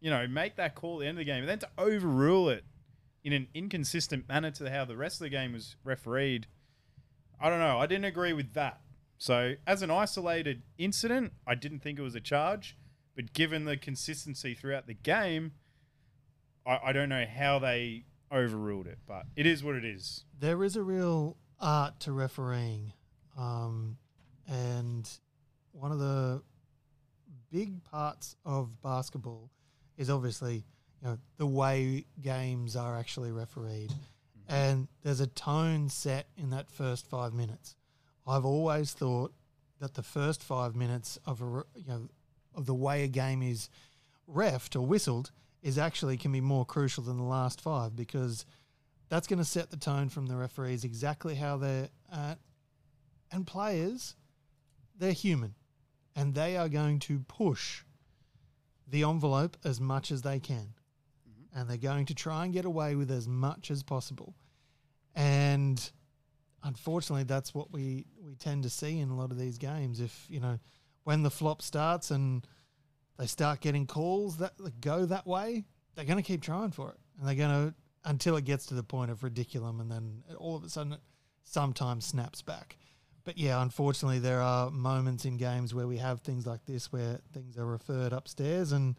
you know, make that call at the end of the game, and then to overrule it in an inconsistent manner to how the rest of the game was refereed. I don't know. I didn't agree with that. So, as an isolated incident, I didn't think it was a charge. But given the consistency throughout the game, I, I don't know how they overruled it. But it is what it is. There is a real art to refereeing. Um, and one of the big parts of basketball is obviously you know the way games are actually refereed and there's a tone set in that first five minutes i've always thought that the first five minutes of a you know of the way a game is refed or whistled is actually can be more crucial than the last five because that's going to set the tone from the referees exactly how they're at. And players, they're human and they are going to push the envelope as much as they can. Mm-hmm. And they're going to try and get away with as much as possible. And unfortunately, that's what we, we tend to see in a lot of these games. If, you know, when the flop starts and they start getting calls that go that way, they're going to keep trying for it. And they're going to, until it gets to the point of ridiculum, and then all of a sudden it sometimes snaps back. But yeah, unfortunately, there are moments in games where we have things like this where things are referred upstairs and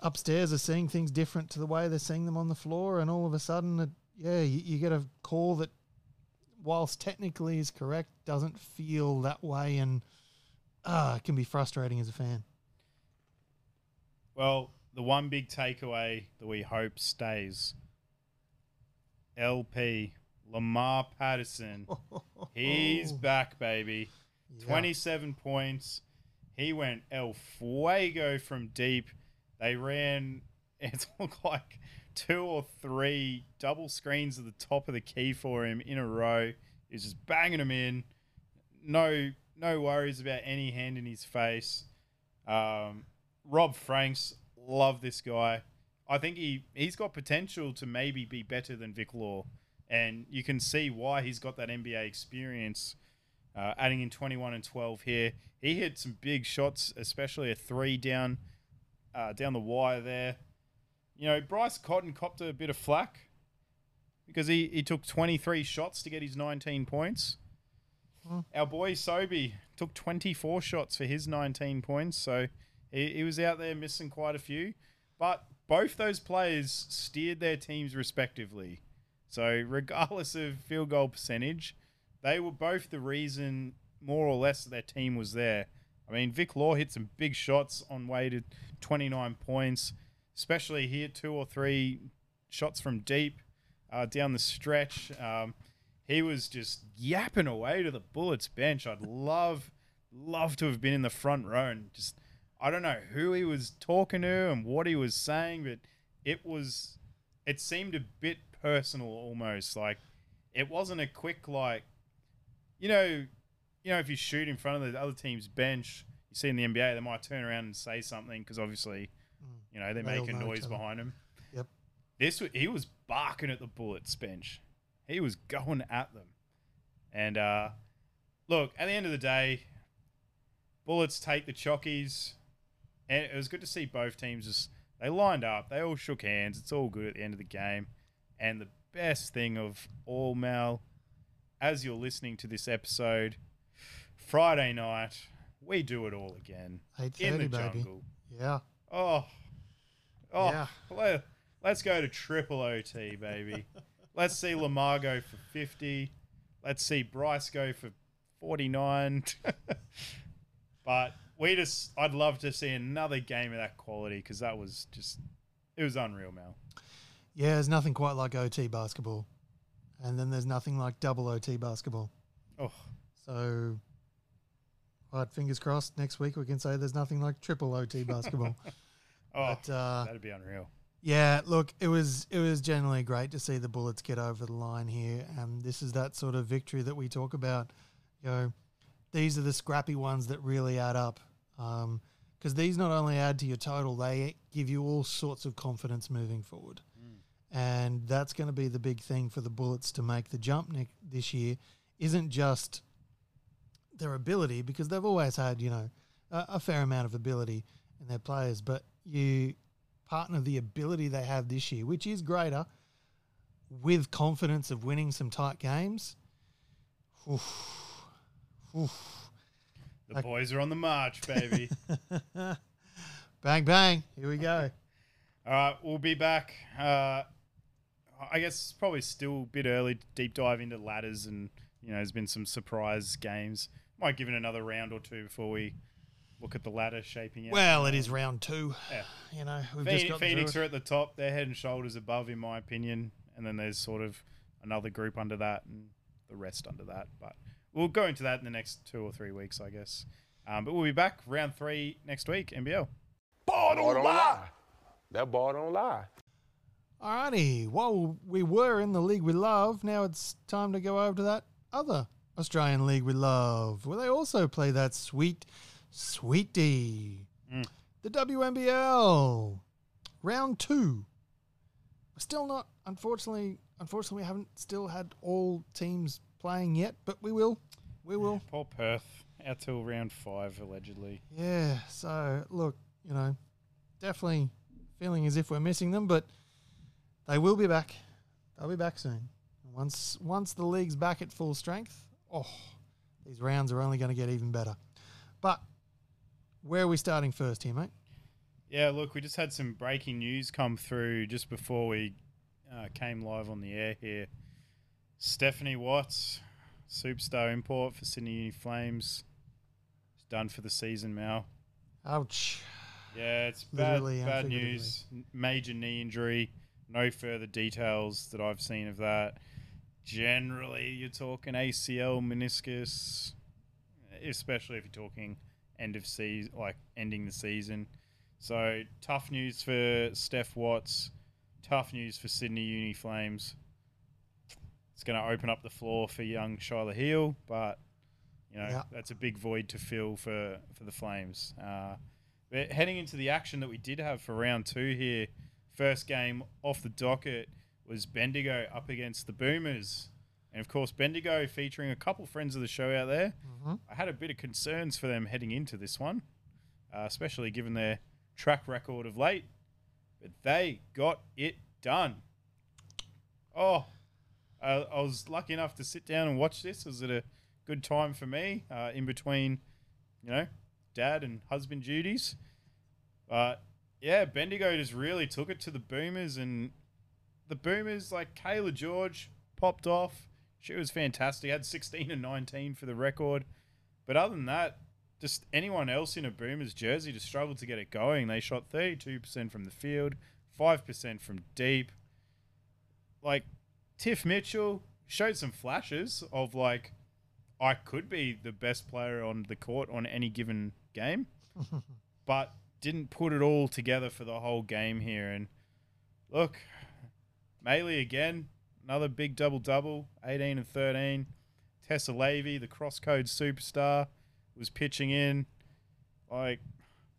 upstairs are seeing things different to the way they're seeing them on the floor. And all of a sudden, it, yeah, you, you get a call that, whilst technically is correct, doesn't feel that way. And ah, it can be frustrating as a fan. Well, the one big takeaway that we hope stays LP, Lamar Patterson. He's back, baby. Yeah. 27 points. He went El Fuego from deep. They ran, it looked like two or three double screens at the top of the key for him in a row. He's just banging them in. No, no worries about any hand in his face. Um, Rob Franks, love this guy. I think he, he's got potential to maybe be better than Vic Law. And you can see why he's got that NBA experience. Uh, adding in 21 and 12 here. He hit some big shots, especially a three down uh, down the wire there. You know, Bryce Cotton copped a bit of flack because he, he took 23 shots to get his 19 points. Hmm. our boy Sobey took 24 shots for his 19 points, so he, he was out there missing quite a few. But both those players steered their teams respectively. So regardless of field goal percentage, they were both the reason, more or less, that their team was there. I mean, Vic Law hit some big shots on way to 29 points, especially here, two or three shots from deep uh, down the stretch. Um, he was just yapping away to the Bullets bench. I'd love, love to have been in the front row and just, I don't know who he was talking to and what he was saying, but it was, it seemed a bit personal almost. Like, it wasn't a quick, like, you know, you know, if you shoot in front of the other team's bench, you see in the NBA, they might turn around and say something because obviously, you know, they're making know noise each other. behind him. Yep. This he was barking at the Bullets bench. He was going at them, and uh, look at the end of the day, Bullets take the chockies, and it was good to see both teams just they lined up. They all shook hands. It's all good at the end of the game, and the best thing of all, Mal, as you're listening to this episode, Friday night, we do it all again Eight in the baby. jungle. Yeah. Oh, oh, Yeah. let, us go to triple OT, baby. let's see Lamar go for 50. Let's see Bryce go for 49. but we just, I'd love to see another game of that quality because that was just, it was unreal, Mel. Yeah, there's nothing quite like OT basketball. And then there's nothing like double OT basketball. Oh, So, what, fingers crossed, next week we can say there's nothing like triple OT basketball. oh but, uh, that'd be unreal. yeah, look, it was it was generally great to see the Bullets get over the line here. And this is that sort of victory that we talk about. You know, these are the scrappy ones that really add up. Because these not only add to your total, they give you all sorts of confidence moving forward. And that's going to be the big thing for the Bullets to make the jump ne- this year. Isn't just their ability, because they've always had, you know, a, a fair amount of ability in their players, but you partner the ability they have this year, which is greater, with confidence of winning some tight games. Oof. Oof. The like- boys are on the march, baby. bang, bang. Here we go. All right, we'll be back. Uh, I guess it's probably still a bit early to deep dive into ladders, and you know, there's been some surprise games. Might give it another round or two before we look at the ladder shaping out. Well, it is round two. Yeah. You know, we've Phoenix, just got Phoenix are at the top; they're head and shoulders above, in my opinion. And then there's sort of another group under that, and the rest under that. But we'll go into that in the next two or three weeks, I guess. Um, but we'll be back round three next week, NBL. Ball don't lie. That ball don't lie. Alrighty. While we were in the league we love, now it's time to go over to that other Australian league we love, where they also play that sweet, sweet D. Mm. The WNBL. Round two. We're still not, unfortunately, unfortunately, we haven't still had all teams playing yet, but we will. We will. Poor Perth, out till round five, allegedly. Yeah. So look, you know, definitely feeling as if we're missing them, but they will be back. They'll be back soon. Once once the league's back at full strength, oh, these rounds are only going to get even better. But where are we starting first here, mate? Yeah, look, we just had some breaking news come through just before we uh, came live on the air here. Stephanie Watts, superstar import for Sydney Uni Flames, is done for the season, now. Ouch. Yeah, it's bad, bad news. Major knee injury. No further details that I've seen of that. Generally, you're talking ACL, meniscus, especially if you're talking end of season, like ending the season. So tough news for Steph Watts. Tough news for Sydney Uni Flames. It's going to open up the floor for young Shyla Heal, but you know Yeah. that's a big void to fill for for the Flames. Uh, but heading into the action that we did have for round two here, first game off the docket was Bendigo up against the Boomers. And of course, Bendigo featuring a couple friends of the show out there. Mhm. I had a bit of concerns for them heading into this one, uh, especially given their track record of late. But they got it done. Oh, I, I was lucky enough to sit down and watch this. It was at a good time for me uh, in between, you know, dad and husband duties. But yeah, Bendigo just really took it to the Boomers, and the Boomers like Kayla George popped off. She was fantastic. Had 16 and 19 for the record. But other than that, just anyone else in a Boomers jersey just struggled to get it going. They shot 32% from the field, 5% from deep. Like Tiff Mitchell showed some flashes of like I could be the best player on the court on any given game, but didn't put it all together for the whole game here. And look, Maley again, another big double double, 18 and 13. Tessa Lavey, the crosscode superstar, was pitching in. Like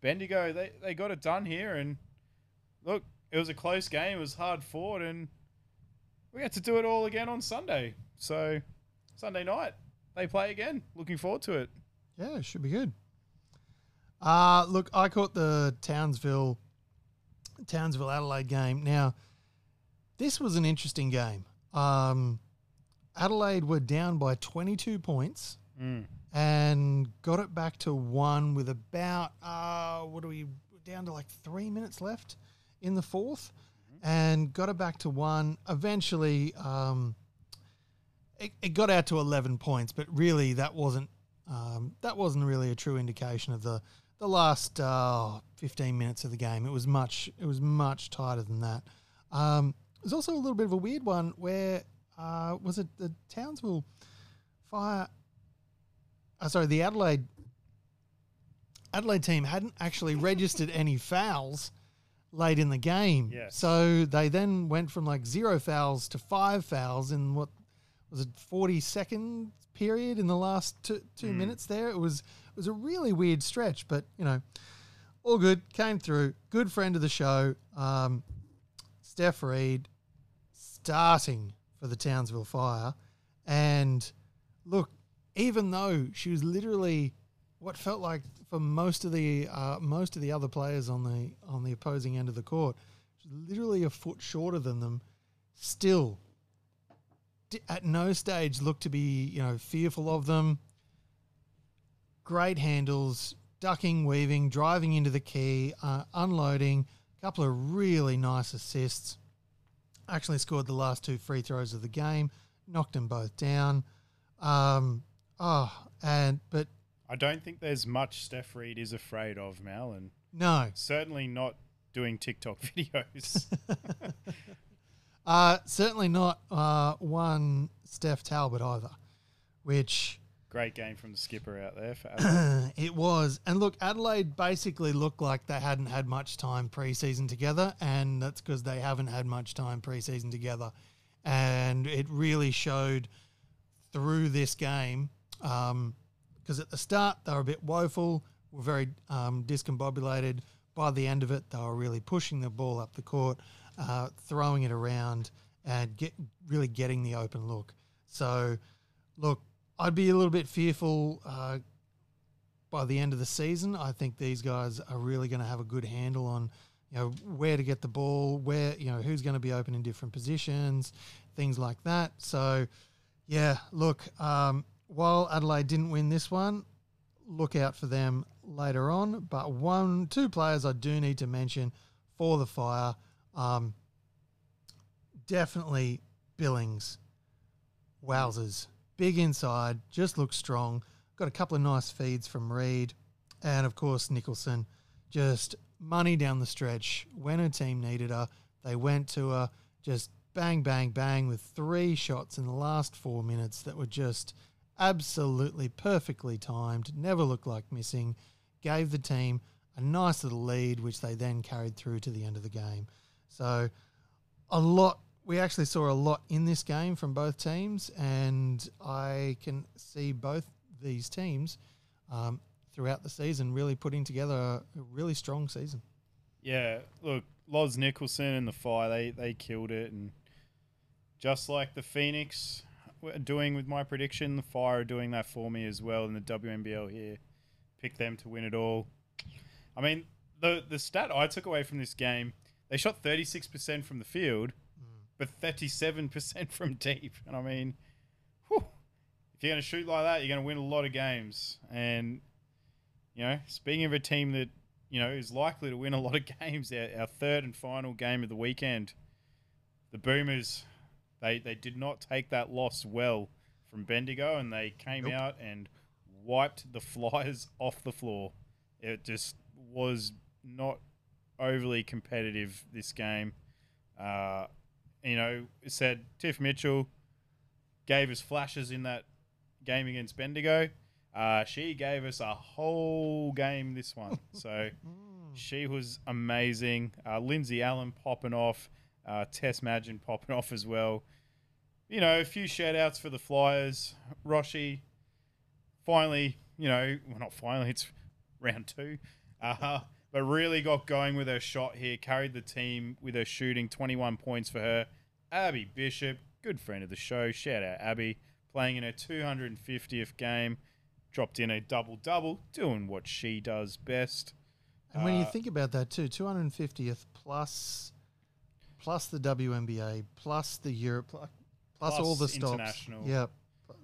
Bendigo, they, they got it done here. And look, it was a close game. It was hard fought. And we had to do it all again on Sunday. So Sunday night, they play again. Looking forward to it. Yeah, it should be good. Uh look, I caught the Townsville Townsville Adelaide game. Now, this was an interesting game. Um, Adelaide were down by 22 points Mm. and got it back to one with about uh, what are we down to like three minutes left in the 4th and got it back to one. Eventually, um, it, it got out to 11 points, but really that wasn't um, that wasn't really a true indication of the the last uh, 15 minutes of the game. It was much it was much tighter than that. Um, was also a little bit of a weird one where uh, was it the Townsville Fire? Uh, sorry, the Adelaide Adelaide team hadn't actually registered any fouls late in the game. Yes. So they then went from like zero fouls to five fouls in what was it, 40 second period in the last two, two minutes there. It was it was a really weird stretch, but you know, all good. Came through. Good friend of the show, um, Steph Reid, starting for the Townsville Fire, and look, even though she was literally what felt like for most of the uh, most of the other players on the on the opposing end of the court, literally a foot shorter than them, still at no stage looked to be you know fearful of them. Great handles, ducking, weaving, driving into the key, uh, unloading. A couple of really nice assists. Actually scored the last two free throws of the game. Knocked them both down. Um, oh, and but I don't think there's much Steph Reid is afraid of, Mal, and no, certainly not doing TikTok videos. uh, certainly not uh, one Steph Talbot either, which Great game from the skipper out there for Adelaide. it was. And look, Adelaide basically looked like they hadn't had much time preseason together, and that's because they haven't had much time preseason together. And it really showed through this game because at the start they were a bit woeful, were very um, discombobulated. By the end of it, they were really pushing the ball up the court, uh, throwing it around, and get really getting the open look. So, look, I'd be a little bit fearful uh, by the end of the season. I think these guys are really going to have a good handle on, you know, where to get the ball, where you know who's going to be open in different positions, things like that. So, yeah, look, um, while Adelaide didn't win this one, look out for them later on. But one, two players I do need to mention for the Fire, um, definitely Billings. Wowzers. Big inside, just looks strong. Got a couple of nice feeds from Reid. And of course, Nicholson. Just money down the stretch. When a team needed her, they went to her. Just bang, bang, bang with three shots in the last four minutes that were just absolutely perfectly timed. Never looked like missing. Gave the team a nice little lead, which they then carried through to the end of the game. So, a lot we actually saw a lot in this game from both teams, and I can see both these teams um, throughout the season really putting together a, a really strong season. yeah, look, Loz Nicholson and the Fire, they they killed it, and just like the Phoenix doing with my prediction, the Fire are doing that for me as well in the WNBL here. Pick them to win it all. I mean, the the stat I took away from this game, they shot thirty six percent from the field, but thirty seven percent from deep, and I mean, whew, if you're going to shoot like that, you're going to win a lot of games. And you know, speaking of a team that you know is likely to win a lot of games, our, our third and final game of the weekend, the Boomers, they they did not take that loss well from Bendigo, and they came Nope. out and wiped the Flyers off the floor. It just was not overly competitive this game. Uh, you know, said Tiff Mitchell gave us flashes in that game against Bendigo. Uh, she gave us a whole game this one. So she was amazing. Uh, Lindsay Allen popping off. Uh, Tess Madgen popping off as well. You know, a few shout outs for the Flyers. Roshi finally, you know, well, not finally, it's round two. Uh, but really got going with her shot here. Carried the team with her shooting. 21 points for her. Abby Bishop, good friend of the show. Shout out Abby. Playing in her 250th game. Dropped in a double double, doing what she does best. And when you Uh, think about that too, 250th plus plus the WNBA plus the Europe plus, plus all the stops. international. Yep.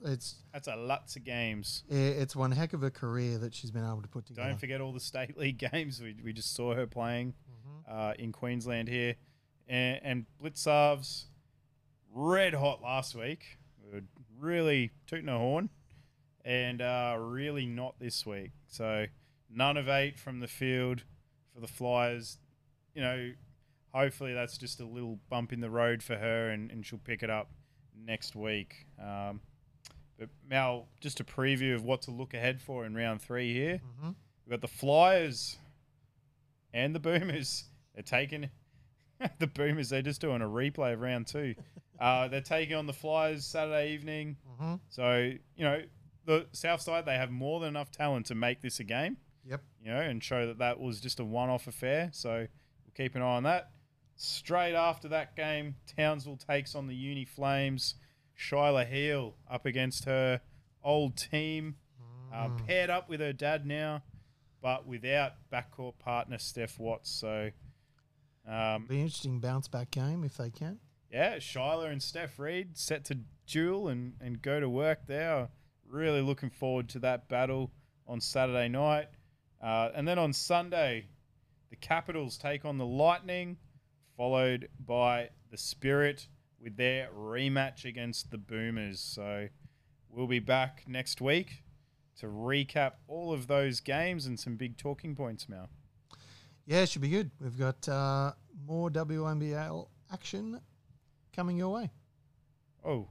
It's That's a lots of games. it's one heck of a career that she's been able to put together. Don't forget all the state league games. We, we just saw her playing Mm-hmm. uh, in Queensland here. And, and Blitzarves, red hot last week. We were really tooting a horn. And uh, really not this week. So none of eight from the field for the Flyers. You know, hopefully that's just a little bump in the road for her and, and she'll pick it up next week. Um, but Mal, just a preview of what to look ahead for in round three here. Mhm. We've got the Flyers and the Boomers. They're taking the Boomers. They're just doing a replay of round two. Uh, they're taking on the Flyers Saturday evening. Mhm. So you know the South Side. They have more than enough talent to make this a game. Yep. You know, and show that that was just a one-off affair. So we'll keep an eye on that. Straight after that game, Townsville takes on the Uni Flames. Shyla Heal up against her old team, uh, Mm. paired up with her dad now, but without backcourt partner Steph Watts. So, um, Be an interesting bounce back game if they can. yeah, Shyla and Steph Reid set to duel and, and go to work there. Really looking forward to that battle on Saturday night. Uh, and then on Sunday, the Capitals take on the Lightning, followed by the Spirit with their rematch against the Boomers. So we'll be back next week to recap all of those games and some big talking points, Mal. Yeah, it should be good. We've got uh, more WNBL action coming your way. Oh,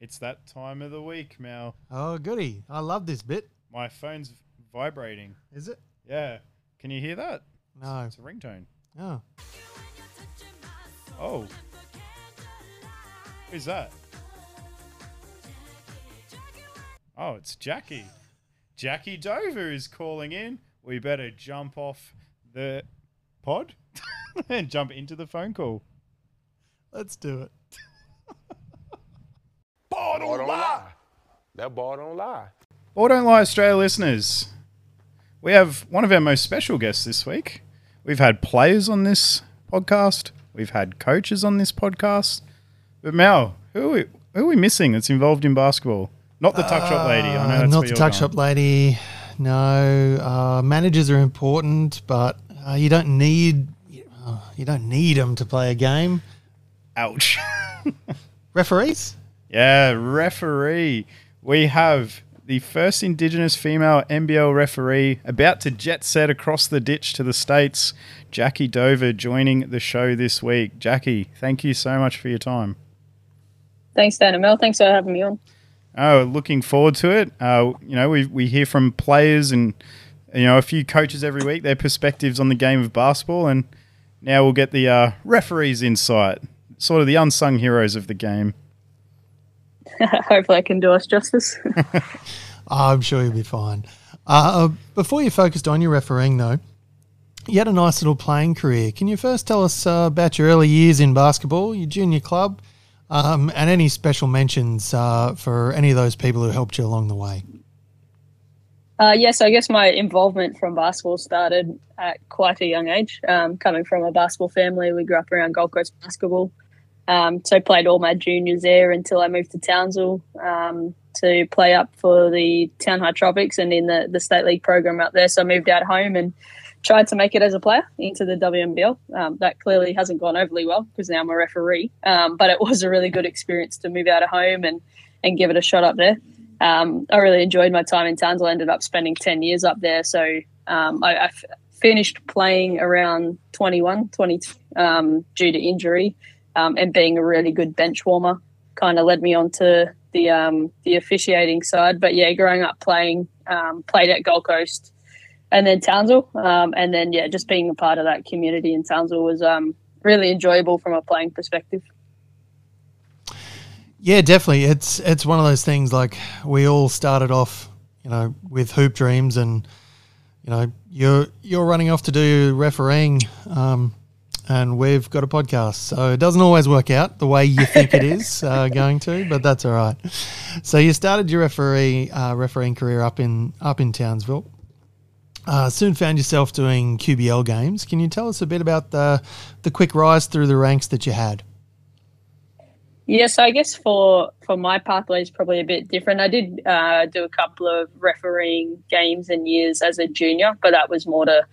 it's that time of the week, Mal. Oh, goody. I love this bit. My phone's vibrating. Is it? Yeah. Can you hear that? No. It's a ringtone. Oh. Oh. Who's that? Oh, it's Jackie. Jackie Dover is calling in. We better jump off the pod and jump into the phone call. Let's do it. Ball don't lie. That ball don't lie. Or Don't Lie Australia listeners, we have one of our most special guests this week. We've had players on this podcast, we've had coaches on this podcast. But Mal, who are we, who are we missing that's involved in basketball? Not the tuck shop lady. I know Uh, that's not the tuck shop lady. No, uh, managers are important, but uh, you don't need uh, you don't need them to play a game. Ouch. Referees. yeah, referee. We have the first Indigenous female NBL referee about to jet set across the ditch to the States, Jackie Dover, joining the show this week. Jackie, thank you so much for your time. Thanks, Dan and Mel. Thanks for having me on. Oh, looking forward to it. Uh, you know, we we hear from players and you know a few coaches every week their perspectives on the game of basketball, and now we'll get the uh, referees' insight, sort of the unsung heroes of the game. Hopefully, I can do us justice. I'm sure you'll be fine. Uh, before you focused on your refereeing, though, you had a nice little playing career. Can you first tell us uh, about your early years in basketball, your junior club, um, and any special mentions uh, for any of those people who helped you along the way? uh, yes, I guess my involvement from basketball started at quite a young age. Um, coming from a basketball family, we grew up around Gold Coast basketball. Um, so played all my juniors there until I moved to Townsville um, to play up for the Town High Tropics and in the, the state league program up there. So I moved out home and tried to make it as a player into the WNBL. Um, that clearly hasn't gone overly well because now I'm a referee. Um, but it was a really good experience to move out of home and, and give it a shot up there. Um, I really enjoyed my time in Townsville. I ended up spending 10 years up there. So um, I, I f- finished playing around 21, 22 um, due to injury um, and being a really good bench warmer kind of led me on to the the officiating side. But yeah, growing up playing, played at Gold Coast and then Townsville, um, and then yeah, just being a part of that community in Townsville was um, really enjoyable from a playing perspective. Yeah, definitely. It's it's one of those things like we all started off, you know, with hoop dreams, and you know, you're you're running off to do refereeing, um, and we've got a podcast, so it doesn't always work out the way you think it is uh, going to, but that's all right. So you started your referee uh, refereeing career up in up in Townsville. Uh, soon found yourself doing QBL games. Can you tell us a bit about the the quick rise through the ranks that you had? Yes, so I guess for for my pathway is probably a bit different. I did uh, do a couple of refereeing games and years as a junior, but that was more to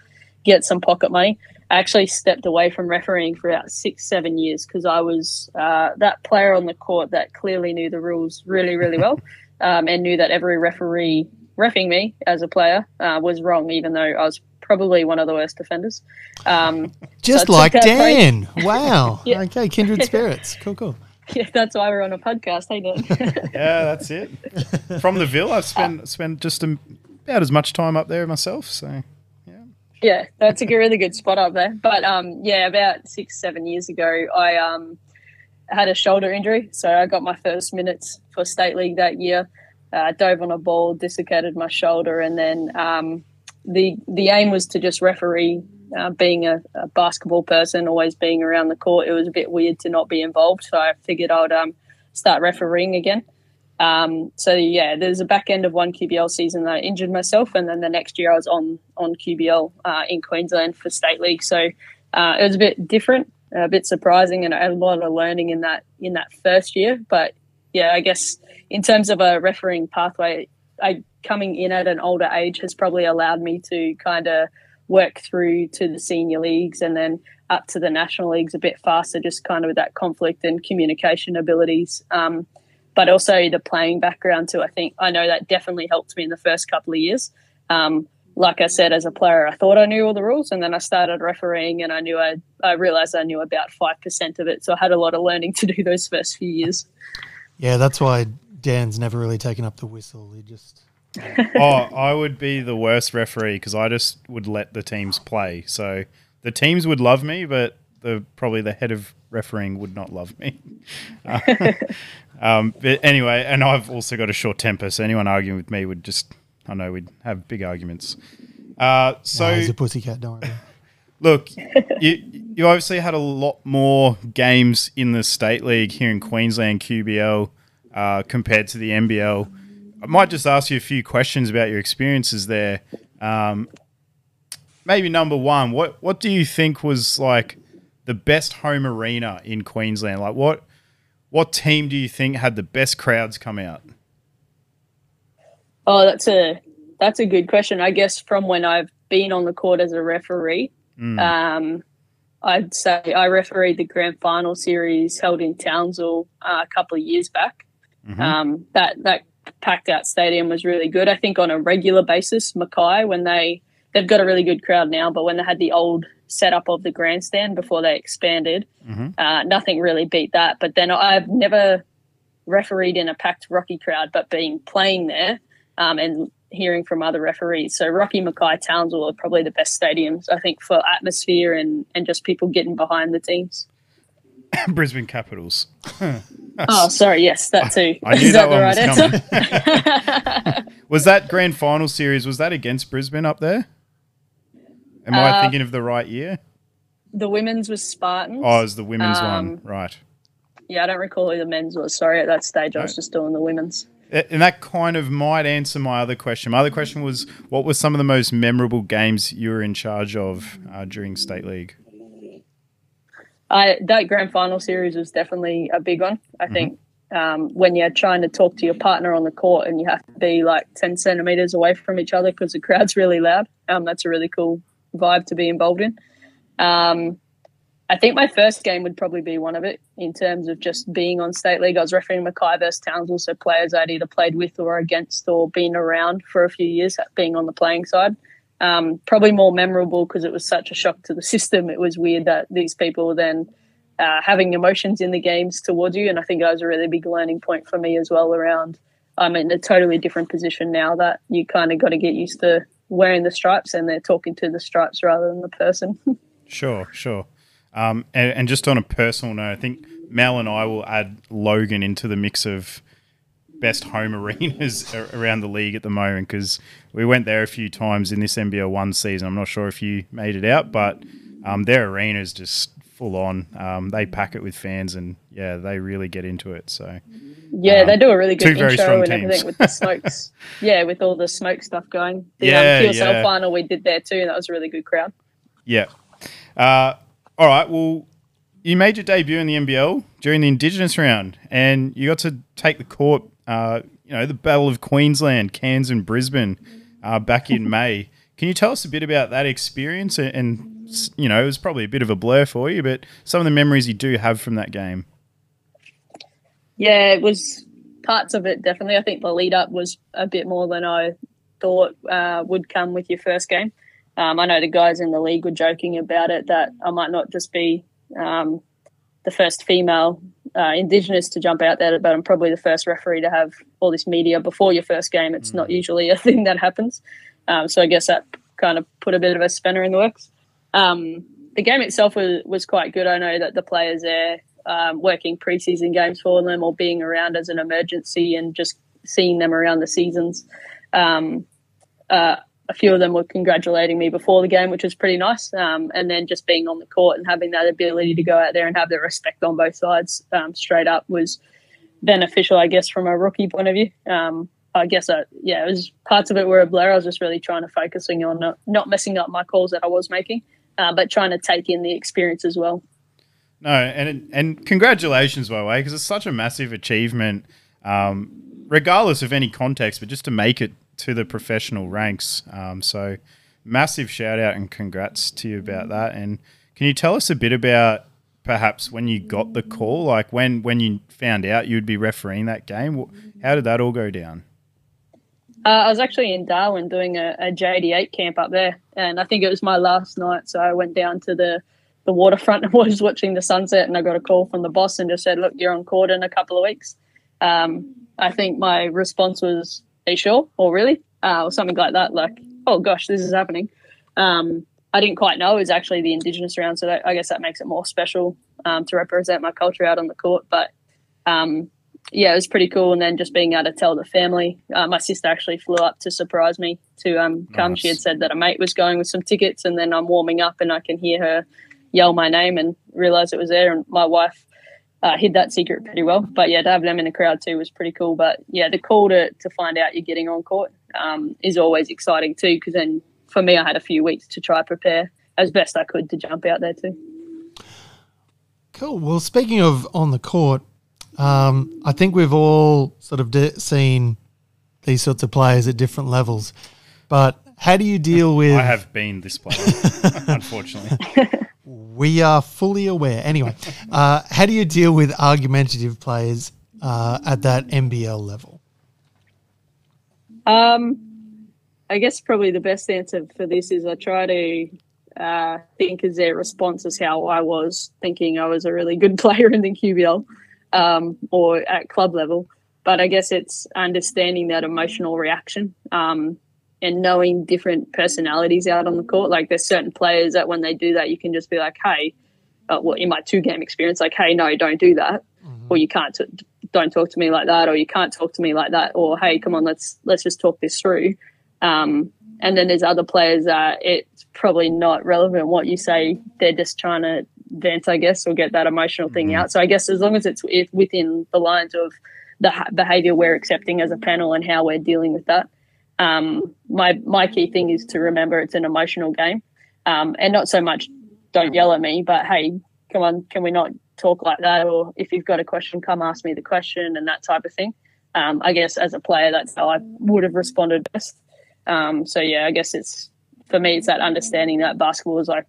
get some pocket money. I actually stepped away from refereeing for about six, seven years because I was uh, that player on the court that clearly knew the rules really, really well um, and knew that every referee refing me as a player uh, was wrong, even though I was probably one of the worst defenders. Um, Just so like took that break. Dan. Wow. Yeah. Okay, kindred spirits. Cool, cool. Yeah, that's why we're on a podcast. Hey, Dan. Yeah, that's it. From the Ville, I've spent spent just a, about as much time up there myself. So yeah, Yeah, that's a really good spot up there. But um, yeah, about six, seven years ago, I um, had a shoulder injury. So I got my first minutes for state league that year. Uh, dove on a ball, dislocated my shoulder, and then um, the the aim was to just referee. Uh, being a, a basketball person, always being around the court, it was a bit weird to not be involved. So I figured I'd um, start refereeing again. Um, so yeah, there's a back end of one QBL season that I injured myself, and then the next year I was on on QBL uh, in Queensland for state league. So uh, it was a bit different, a bit surprising, and a lot of learning in that in that first year. But yeah, I guess in terms of a refereeing pathway, I coming in at an older age has probably allowed me to kind of work through to the senior leagues and then up to the national leagues a bit faster, just kind of with that conflict and communication abilities. Um, but also the playing background too. I think I know that definitely helped me in the first couple of years. Um, like I said, as a player, I thought I knew all the rules, and then I started refereeing, and I knew I I realized I knew about five percent of it. So I had a lot of learning to do those first few years. Yeah, that's why Dan's never really taken up the whistle. He just oh, I would be the worst referee because I just would let the teams play. So the teams would love me, but the probably the head of refereeing would not love me. Uh, um, but anyway, and I've also got a short temper, so anyone arguing with me would just I know we'd have big arguments. Uh, so no, he's a pussycat. Don't worry. Look, you you obviously had a lot more games in the state league here in Queensland QBL uh, compared to the NBL. I might just ask you a few questions about your experiences there. Um, maybe number one, what what do you think was like the best home arena in Queensland? Like what what team do you think had the best crowds come out? Oh, that's a that's a good question. I guess from when I've been on the court as a referee, Mm. um, I'd say I refereed the grand final series held in Townsville uh, a couple of years back. Mhm. Um, that that packed out stadium was really good. I think on a regular basis, Mackay when they they've got a really good crowd now, but when they had the old setup of the grandstand before they expanded, Mhm. uh, nothing really beat that. But then I've never refereed in a packed Rocky crowd, but being playing there um, and hearing from other referees. So Rocky, Mackay, Townsville are probably the best stadiums, I think, for atmosphere and, and just people getting behind the teams. Brisbane Capitals. Oh, sorry, yes, that too. I knew Is that, one right was answer? was that grand final series? Was that against Brisbane up there? Am I Uh, thinking of the right year? the women's was Spartans. Oh, it was the women's one, um, right? Yeah, I don't recall who the men's was. Sorry, at that stage, I was just doing the women's. And that kind of might answer my other question. My other question was, what were some of the most memorable games you were in charge of uh, during state league? I that grand final series was definitely a big one. I think um, when you're trying to talk to your partner on the court and you have to be like ten centimeters away from each other because the crowd's really loud. Um, that's a really cool vibe to be involved in. Um, I think my first game would probably be one of it in terms of just being on state league. I was refereeing Mackay versus Townsville, so players I'd either played with or against or been around for a few years, being on the playing side. Um, probably more memorable because it was such a shock to the system. It was weird that these people were then uh, having emotions in the games towards you, and I think that was a really big learning point for me as well. Around, I'm in a totally different position now that you kind of got to get used to wearing the stripes, and they're talking to the stripes rather than the person. Sure, sure. Um, and, and just on a personal note, I think Mel and I will add Logan into the mix of best home arenas around the league at the moment because we went there a few times in this NBL one season. I'm not sure if you made it out, but um, their arena is just full on. Um, they pack it with fans, and yeah, they really get into it. So yeah, Um, they do a really good two very intro strong and teams. everything with the smokes. yeah, with all the smoke stuff going. The Yeah, um, yeah. final we did there too, and that was a really good crowd. yeah. Uh, all right. Well, you made your debut in the NBL during the Indigenous round, and you got to take the court. Uh, you know, the Battle of Queensland, Cairns, and Brisbane uh, back in May. Can you tell us a bit about that experience? And, and you know, it was probably a bit of a blur for you, but some of the memories you do have from that game. Yeah, it was parts of it definitely. I think the lead up was a bit more than I thought uh, would come with your first game. Um, I know the guys in the league were joking about it that I might not just be um, the first female uh, Indigenous to jump out there, but I'm probably the first referee to have all this media before your first game. It's not usually a thing that happens. Um, so I guess that kind of put a bit of a spanner in the works. Um, the game itself was, was quite good. I know that the players there um, working preseason games for them or being around as an emergency and just seeing them around the seasons. Um, uh, a few of them were congratulating me before the game, which was pretty nice. Um, and then just being on the court and having that ability to go out there and have the respect on both sides um, straight up was beneficial, I guess, from a rookie point of view. Um, I guess, uh, yeah, it was parts of it were a blur. I was just really trying to focusing on not, not messing up my calls that I was making, uh, but trying to take in the experience as well. No, and and congratulations by the way, because it's such a massive achievement, um, regardless of any context, but just to make it to the professional ranks. Um, so massive shout out and congrats to you about that. And can you tell us a bit about perhaps when you got the call, like when when you found out you'd be refereeing that game? How did that all go down? Uh, I was actually in Darwin doing a, a JD8 camp up there, and I think it was my last night. So I went down to the, the waterfront and was watching the sunset, and I got a call from the boss and just said, "Look, you're on court in a couple of weeks." Um, I think my response was, "Are you sure?" or "Really?" Uh, or something like that. Like, "Oh gosh, this is happening." Um, I didn't quite know it was actually the Indigenous round, so that, I guess that makes it more special um, to represent my culture out on the court. But um, yeah, it was pretty cool. And then just being able to tell the family, uh, my sister actually flew up to surprise me to um, come. She had said that a mate was going with some tickets, and then I'm warming up and I can hear her yell my name and realize it was there. And my wife uh, hid that secret pretty well. But yeah, to have them in the crowd too was pretty cool. But yeah, the call to, to find out you're getting on court um, is always exciting too, because then for me, I had a few weeks to try prepare as best I could to jump out there too. Cool. Well, speaking of on the court, um, I think we've all sort of di- seen these sorts of players at different levels. But how do you deal with? I have been this player, unfortunately. We are fully aware. Anyway, uh, how do you deal with argumentative players uh, at that NBL level? Um, I guess probably the best answer for this is I try to uh, think as their response is how I was thinking I was a really good player in the QBL um, or at club level. But I guess it's understanding that emotional reaction um, and knowing different personalities out on the court. Like there's certain players that when they do that, you can just be like, hey, uh, well, in my two game experience, like, hey, no, don't do that, or you can't, t- don't talk to me like that, or you can't talk to me like that, or hey, come on, let's let's just talk this through. Um, and then there's other players that it's probably not relevant what you say. They're just trying to vent, I guess, or get that emotional thing out. So I guess as long as it's if within the lines of the ha- behavior we're accepting as a panel and how we're dealing with that. Um, my my key thing is to remember it's an emotional game, um, and not so much don't yell at me, but hey, come on, can we not talk like that? Or if you've got a question, come ask me the question and that type of thing. Um, I guess as a player, that's how I would have responded best. Um, so yeah, I guess it's for me, it's that understanding that basketball is like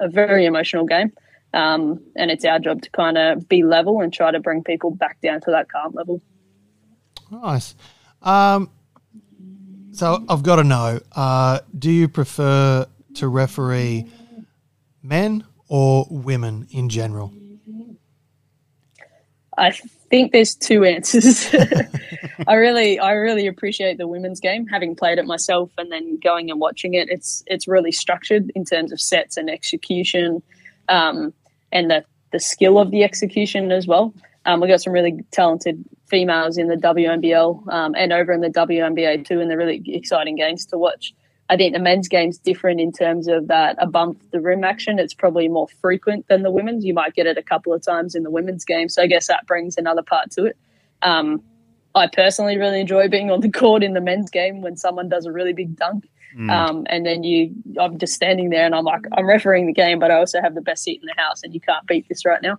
a very emotional game. Um, and it's our job to kind of be level and try to bring people back down to that calm level. Nice. Um, so I've got to know: uh, Do you prefer to referee men or women in general? I think there's two answers. I really, I really appreciate the women's game. Having played it myself and then going and watching it, it's it's really structured in terms of sets and execution, um, and the the skill of the execution as well. Um, we got some really talented females in the WNBL um, and over in the WNBA too, and they're really exciting games to watch. I think the men's game's different in terms of that above the rim action. It's probably more frequent than the women's. You might get it a couple of times in the women's game. So I guess that brings another part to it. Um, I personally really enjoy being on the court in the men's game when someone does a really big dunk. Mm. Um, and then you, I'm just standing there and I'm like, I'm refereeing the game, but I also have the best seat in the house and you can't beat this right now.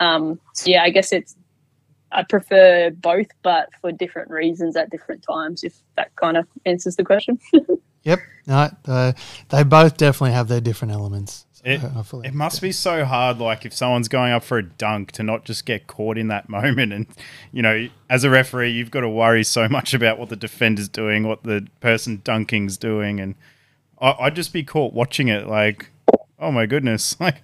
Um, so yeah, I guess it's, I prefer both, but for different reasons at different times, if that kind of answers the question. Yep. No, uh, they both definitely have their different elements. So it, it must be so hard, like if someone's going up for a dunk, to not just get caught in that moment. And you know, as a referee, you've got to worry so much about what the defender's doing, what the person dunking's doing, and I, would just be caught watching it, like, oh my goodness, like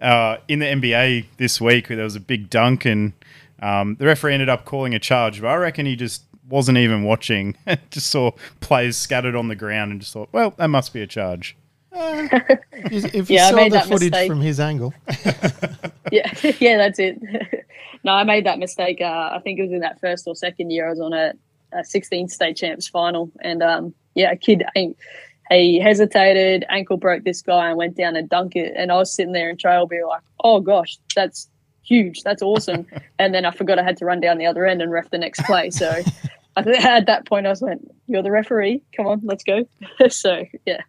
uh, in the NBA this week, there was a big dunk, and um, the referee ended up calling a charge, but I reckon he just wasn't even watching, just saw players scattered on the ground and just thought, well, that must be a charge. Uh, if you yeah, saw the footage mistake. from his angle. yeah, yeah, that's it. no, I made that mistake. Uh, I think it was in that first or second year. I was on a, a 16 state champs final, and um, yeah, a kid he hesitated, ankle broke this guy, and went down and dunk it. And I was sitting there in trail, be like, "Oh gosh, that's huge, that's awesome." and then I forgot I had to run down the other end and ref the next play. So I think at that point I was like, "You're the referee. Come on, let's go." so yeah.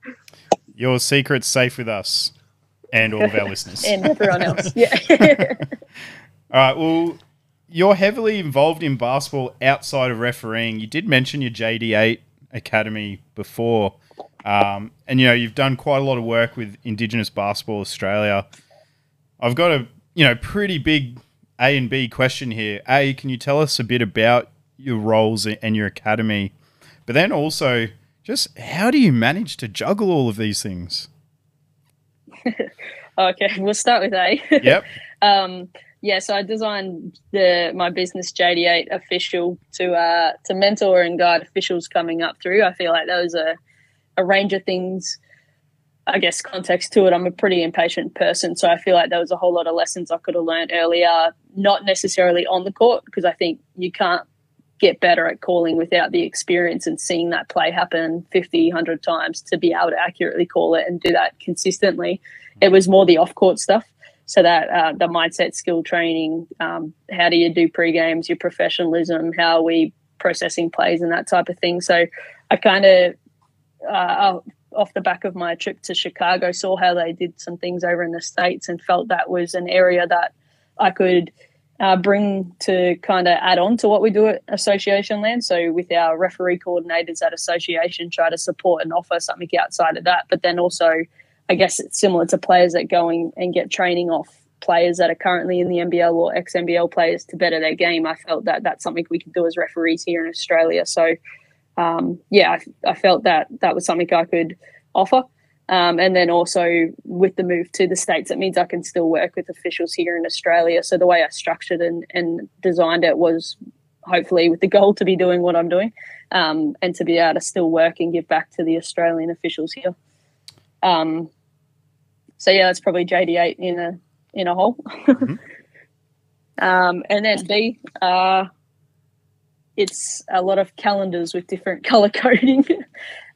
Your secret's safe with us and all of our listeners and everyone else. Yeah. all right. Well, you're heavily involved in basketball outside of refereeing. You did mention your JD8 academy before, um, and you know you've done quite a lot of work with Indigenous Basketball Australia. I've got a you know pretty big A and B question here. A, can you tell us a bit about your roles and your academy, but then also just how do you manage to juggle all of these things? okay, we'll start with A. Yep. um, yeah, so I designed the my business JD8 official to uh, to mentor and guide officials coming up through. I feel like that was a a range of things. I guess context to it. I'm a pretty impatient person, so I feel like there was a whole lot of lessons I could have learned earlier, not necessarily on the court, because I think you can't get better at calling without the experience and seeing that play happen 50, 100 times to be able to accurately call it and do that consistently. It was more the off court stuff. So that uh, the mindset, skill training, um, how do you do pre games, your professionalism, how are we processing plays and that type of thing. So I kind of, uh, off the back of my trip to Chicago, saw how they did some things over in the States and felt that was an area that I could – uh, bring to kind of add on to what we do at Association Land. So with our referee coordinators at Association, try to support and offer something outside of that. But then also, I guess it's similar to players that going and get training off players that are currently in the NBL or ex NBL players to better their game. I felt that that's something we could do as referees here in Australia. So um, yeah, I, I felt that that was something I could offer. Um, and then also with the move to the States, it means I can still work with officials here in Australia. So the way I structured and, and designed it was hopefully with the goal to be doing what I'm doing um, and to be able to still work and give back to the Australian officials here. Um, so yeah, that's probably JD8 in a in a whole. Mm-hmm. Um, and then B, uh, it's a lot of calendars with different color coding.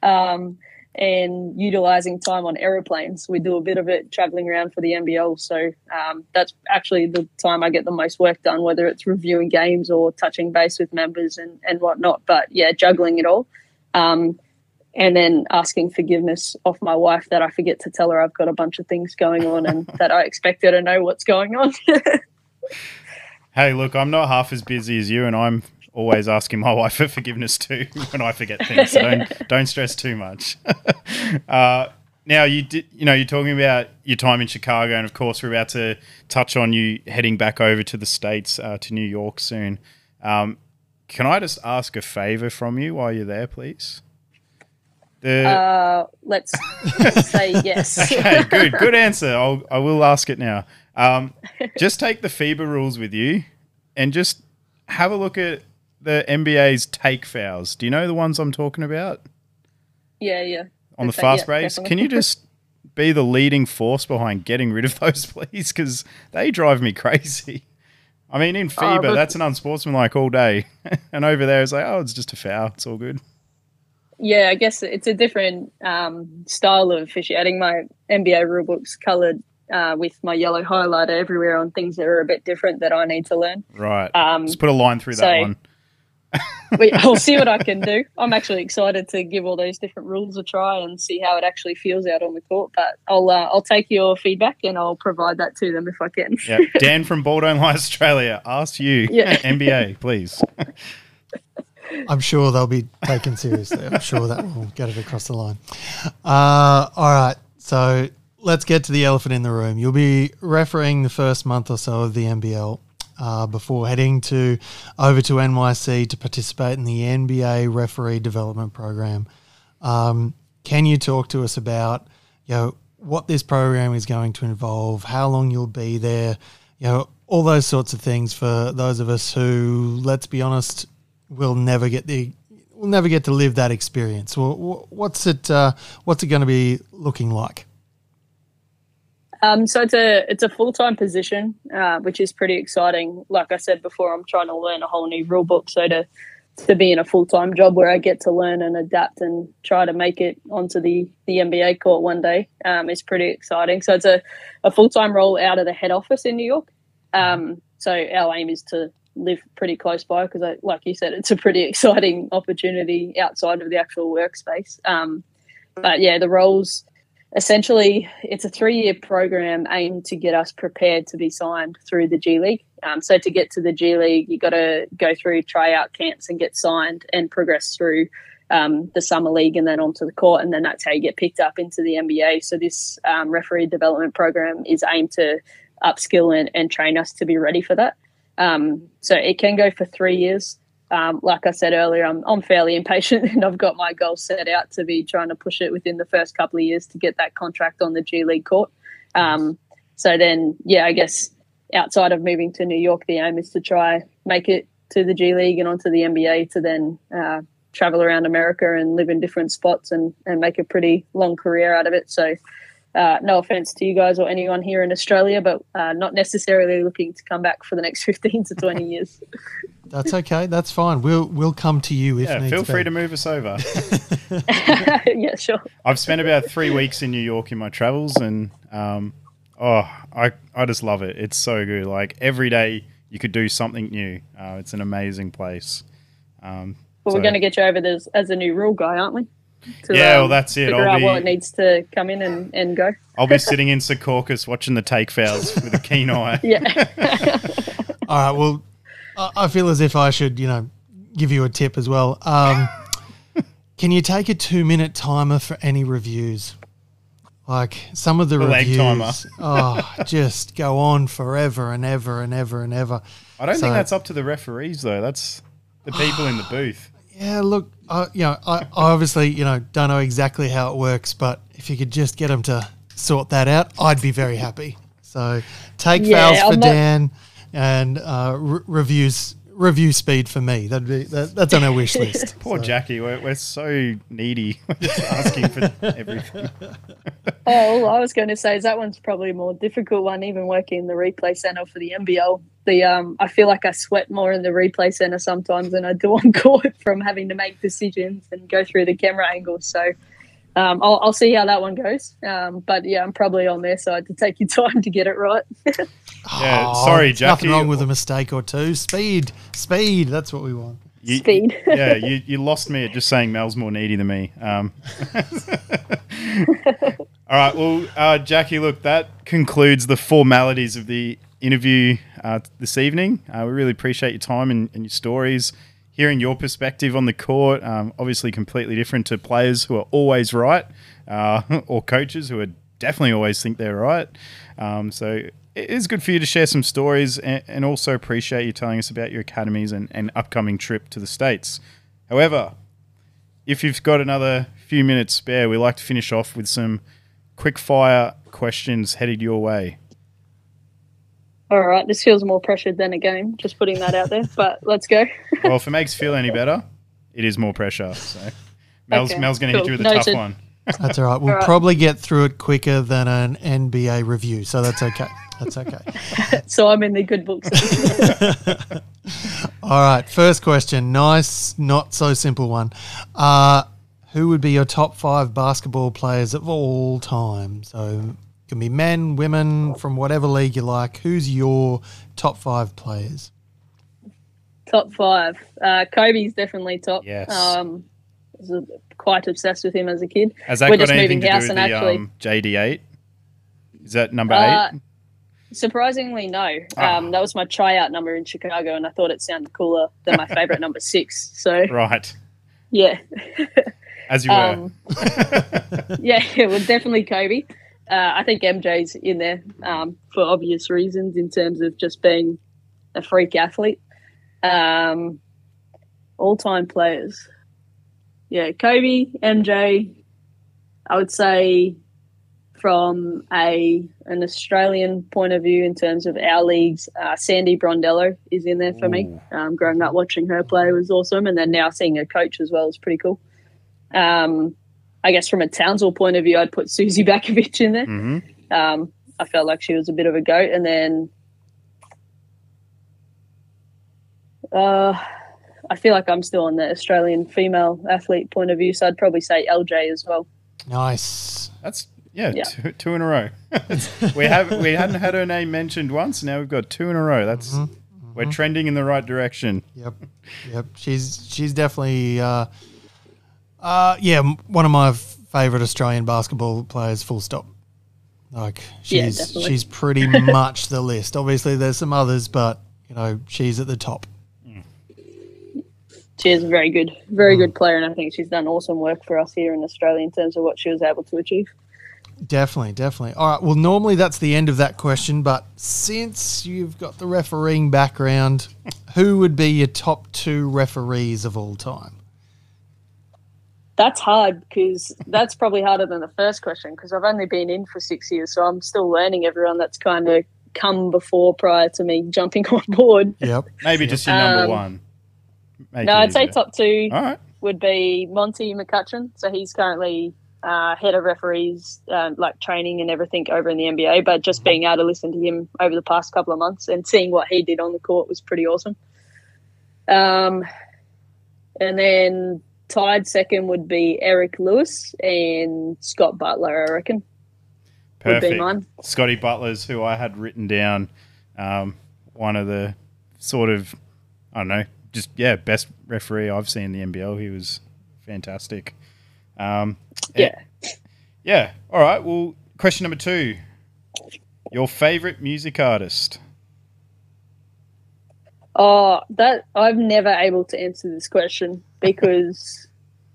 Um, and utilizing time on aeroplanes. We do a bit of it traveling around for the NBL. So um, that's actually the time I get the most work done, whether it's reviewing games or touching base with members and, and whatnot. But yeah, juggling it all. Um, and then asking forgiveness of my wife that I forget to tell her I've got a bunch of things going on and that I expect her to know what's going on. Hey, look, I'm not half as busy as you, and I'm always asking my wife for forgiveness too when I forget things. So don't don't stress too much. uh, now you did, you know, you're talking about your time in Chicago, and of course, we're about to touch on you heading back over to the states uh, to New York soon. Um, can I just ask a favor from you while you're there, please? The, uh, let's say yes. okay, good, good answer. I'll I will ask it now. Um, just take the FIBA rules with you, and just have a look at the NBA's take fouls. Do you know the ones I'm talking about yeah, yeah. on the fast yeah, breaks? definitely. Can you just be the leading force behind getting rid of those, please? Because they drive me crazy. I mean, in FIBA, but- that's an unsportsmanlike all day, and over there, it's like, oh, it's just a foul. It's all good. Yeah, I guess it's a different um, style of officiating. My NBA rulebook's coloured uh, with my yellow highlighter everywhere on things that are a bit different that I need to learn. Right. Um, just put a line through that one. We, I'll see what I can do. I'm actually excited to give all those different rules a try and see how it actually feels out on the court. But I'll uh, I'll take your feedback and I'll provide that to them if I can. Yeah, Dan from Ball Don't Australia ask you, Yeah. NBA, please. I'm sure they'll be taken seriously. I'm sure that will get it across the line. Uh, all right, so let's get to the elephant in the room. You'll be refereeing the first month or so of the NBL uh, before heading to over to NYC to participate in the NBA referee development program. Um, can you talk to us about you know what this program is going to involve, how long you'll be there, you know all those sorts of things for those of us who, let's be honest, will never get the we'll never get to live that experience. What's it uh, what's it going to be looking like? Um, so it's a it's a full time position, uh, which is pretty exciting. Like I said before, I'm trying to learn a whole new rule book. So to to be in a full time job where I get to learn and adapt and try to make it onto the the NBA court one day um, is pretty exciting. So it's a, a full time role out of the head office in New York. Um, so our aim is to live pretty close by because, like you said, it's a pretty exciting opportunity outside of the actual workspace. Um, but yeah, the roles essentially it's a three year program aimed to get us prepared to be signed through the G League. Um, so to get to the G League, you got to go through tryout camps and get signed and progress through um, the summer league and then onto the court, and then that's how you get picked up into the NBA. So this um, referee development program is aimed to upskill and, and train us to be ready for that. Um, so it can go for three years. Um, like I said earlier, I'm, I'm fairly impatient and I've got my goal set out to be trying to push it within the first couple of years to get that contract on the G League court. Um, so then, yeah, I guess outside of moving to New York, the aim is to try make it to the G League and onto the NBA to then uh, travel around America and live in different spots and, and make a pretty long career out of it. So, uh, no offense to you guys or anyone here in Australia, but uh, not necessarily looking to come back for the next 15 to 20 years. That's okay. That's fine. We'll we'll come to you if Yeah, needs feel be. free to move us over. yeah, sure. I've spent about three weeks in New York in my travels, and um, oh, I I just love it. It's so good. Like every day, you could do something new. Uh, it's an amazing place. Um, Well, we're going to get you over this as a new rule guy, aren't we? To, Yeah, well, um, that's it. Figure I'll out be- what needs to come in and, and go. I'll be sitting in Secaucus watching the take fouls with a keen eye. Yeah. All right. Well, I I feel as if I should, you know, give you a tip as well. Um, can you take a two minute timer for any reviews? Like some of the, The leg reviews, timer. oh, just go on forever and ever and ever and ever. I don't So- think that's up to the referees though. That's the people in the booth. Yeah, look, I you know, I, I obviously, you know, don't know exactly how it works, but if you could just get them to sort that out, I'd be very happy. So take Yeah, fouls for not- Dan and uh, re- reviews review speed for me. That'd be that, that's on our wish list. Poor So- Jackie, we're, we're so needy, We're just asking for everything. oh, all I was going to say is that one's probably a more difficult one, even working in the replay center for the NBL. The um, I feel like I sweat more in the replay center sometimes than I do on court from having to make decisions and go through the camera angles. So um, I'll, I'll see how that one goes. Um, but yeah, I'm probably on their side to take your time to get it right. Yeah, sorry, there's Nothing wrong with a mistake or two. Speed, speed. That's what we want. You- Speed. yeah, you, you lost me at just saying Mel's more needy than me. Um, all right, well, uh, Jackie, look, that concludes the formalities of the interview uh, this evening. Uh, we really appreciate your time and, and your stories, hearing your perspective on the court. Um, obviously, completely different to players who are always right, uh, or coaches who are definitely always think they're right. Um, so it is good for you to share some stories and, and also appreciate you telling us about your academies and, and upcoming trip to the States. However, if you've got another few minutes spare, we like to finish off with some quick fire questions headed your way. All right, this feels more pressured than a game. Just putting that out there, but let's go. Well, if it makes you feel any better, it is more pressure. So Mel's, Okay, Mel's going to hit cool. you with a tough one. That's all right. We'll All right. probably get through it quicker than an NBA review, so that's okay. That's okay. so I'm in the good books. All right, first question. Nice, not so simple one. Uh, who would be your top five basketball players of all time? So it can be men, women, from whatever league you like. Who's your top five players? top five. Uh, Kobe's definitely top. Yes. Um, I was quite obsessed with him as a kid. Has that We're got just anything moving to do with and the actually- um, JD8? Is that number Uh, eight? Surprisingly, no. Ah. Um, that was my tryout number in Chicago, and I thought it sounded cooler than my favorite number six. So Right. yeah, As you were. um, yeah, it was definitely Kobe. Uh, I think MJ's in there um, for obvious reasons in terms of just being a freak athlete. Um, All time players. Yeah, Kobe, MJ. I would say from a an Australian point of view in terms of our leagues, uh, Sandy Brondello is in there for me. Um, growing up watching her play was awesome, and then now seeing her coach as well is pretty cool. Um, I guess from a Townsville point of view, I'd put Suzy Batkovic in there. hmm Um, I felt like she was a bit of a goat, and then uh, I feel like I'm still on the Australian female athlete point of view, so I'd probably say LJ as well. Nice. That's yeah, Yeah. Two, two in a row. we have we hadn't had her name mentioned once. Now we've got two in a row. That's Mhm, we're trending in the right direction. Yep, yep. She's she's definitely, uh, uh, yeah, one of my favorite Australian basketball players. Full stop. Like she's definitely. she's pretty much the list. Obviously, there's some others, but you know she's at the top. She is a very good, very good player, and I think she's done awesome work for us here in Australia in terms of what she was able to achieve. Definitely, definitely. All right. Well, normally that's the end of that question, but since you've got the refereeing background, who would be your top two referees of all time? That's hard because that's probably harder than the first question because I've only been in for six years, so I'm still learning everyone that's kind of come before prior to me jumping on board. Yep. Maybe just your number Um, one. Make no, I'd say top two All right. would be Monty McCutcheon. So he's currently uh, head of referees, uh, like training and everything over in the NBA. But just being able to listen to him over the past couple of months and seeing what he did on the court was pretty awesome. Um, and then tied second would be Eric Lewis and Scott Butler, I reckon, would be Perfect. mine. Scotty Butler's who I had written down. Um, one of the sort of, I don't know, just yeah, best referee I've seen in the NBL. He was fantastic. Um, Yeah. yeah. All right. Well, question number two: Your favorite music artist? Oh, that I'm never able to answer this question because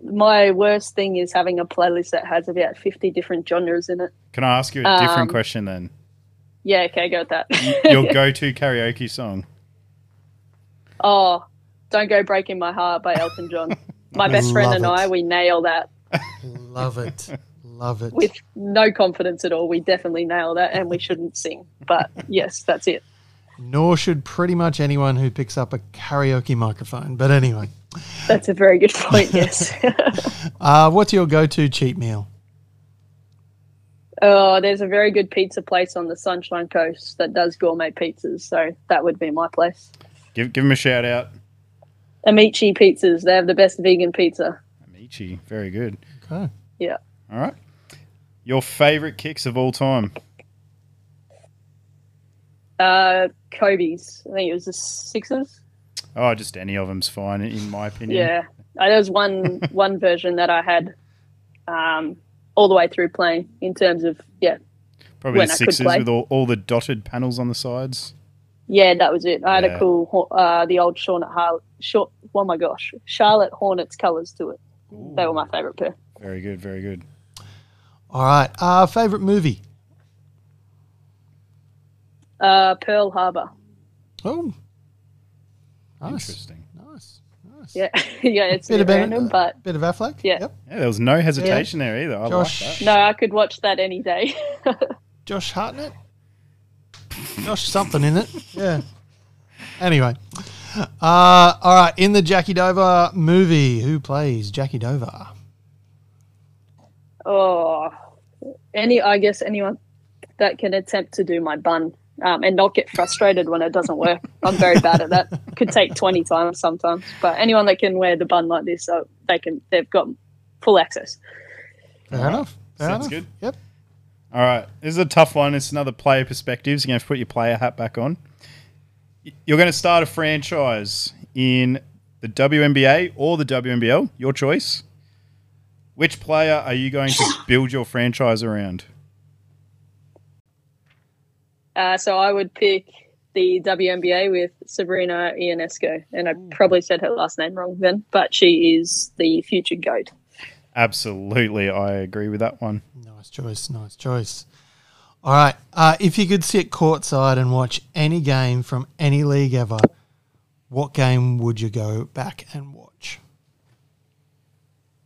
my worst thing is having a playlist that has about 50 different genres in it. Can I ask you a different Um, question then? Yeah, okay, go with that. Your go-to karaoke song? oh, Don't Go Breaking My Heart by Elton John. My best friend Love and it. I, we nail that Love it. Love it. with no confidence at all. We definitely nail that and we shouldn't sing. But yes, that's it. Nor should pretty much anyone who picks up a karaoke microphone. But anyway, That's a very good point, yes. uh, what's your go-to cheat meal? oh, there's a very good pizza place on the Sunshine Coast that does gourmet pizzas. So that would be my place. Give give him a shout out. Amici Pizzas. They have the best vegan pizza. Amici, very good. Okay. Yeah. All right. Your favorite kicks of all time? Uh, Kobe's. I think it was the Sixers. Oh, just any of them's fine, in my opinion. Yeah, there was one one version that I had um, all the way through playing in terms of yeah, Probably when the I could sixes play. with all, all the dotted panels on the sides. yeah, that was it. I had Yeah. a cool uh, the old Charlotte Har- short. Oh my gosh, Charlotte Hornets colors to it. They were my favorite pair. Very good, very good. All right. Uh, favorite movie? Uh, Pearl Harbor. Oh, nice, Interesting. nice, nice. Yeah, yeah, it's a Bit bit of Ben- random, but Bit of Affleck. Yeah. Yep. Yeah, there was no hesitation there either. I Josh. like that. no, I could watch that any day. Josh Hartnett. Josh something in it. Yeah. Anyway. Uh, all right. In the Jackie Dover movie, who plays Jackie Dover? oh, any I guess anyone that can attempt to do my bun um, and not get frustrated when it doesn't work. I'm very bad at that. Could take 20 times sometimes, but anyone that can wear the bun like this, so they can. They've got full access. Fair All right. enough. Fair Sounds enough. good. Yep. All right, this is a tough one. It's another player perspective. So you're going to have to put your player hat back on. Y- You're going to start a franchise in the WNBA or the WNBL, your choice. Which player are you going to build your franchise around? Uh, so I would pick the WNBA with Sabrina Ionescu, and I probably said her last name wrong then, but she is the future goat. Absolutely, I agree with that one. Nice choice. Nice choice. All right. Uh, if you could sit courtside and watch any game from any league ever, what game would you go back and watch?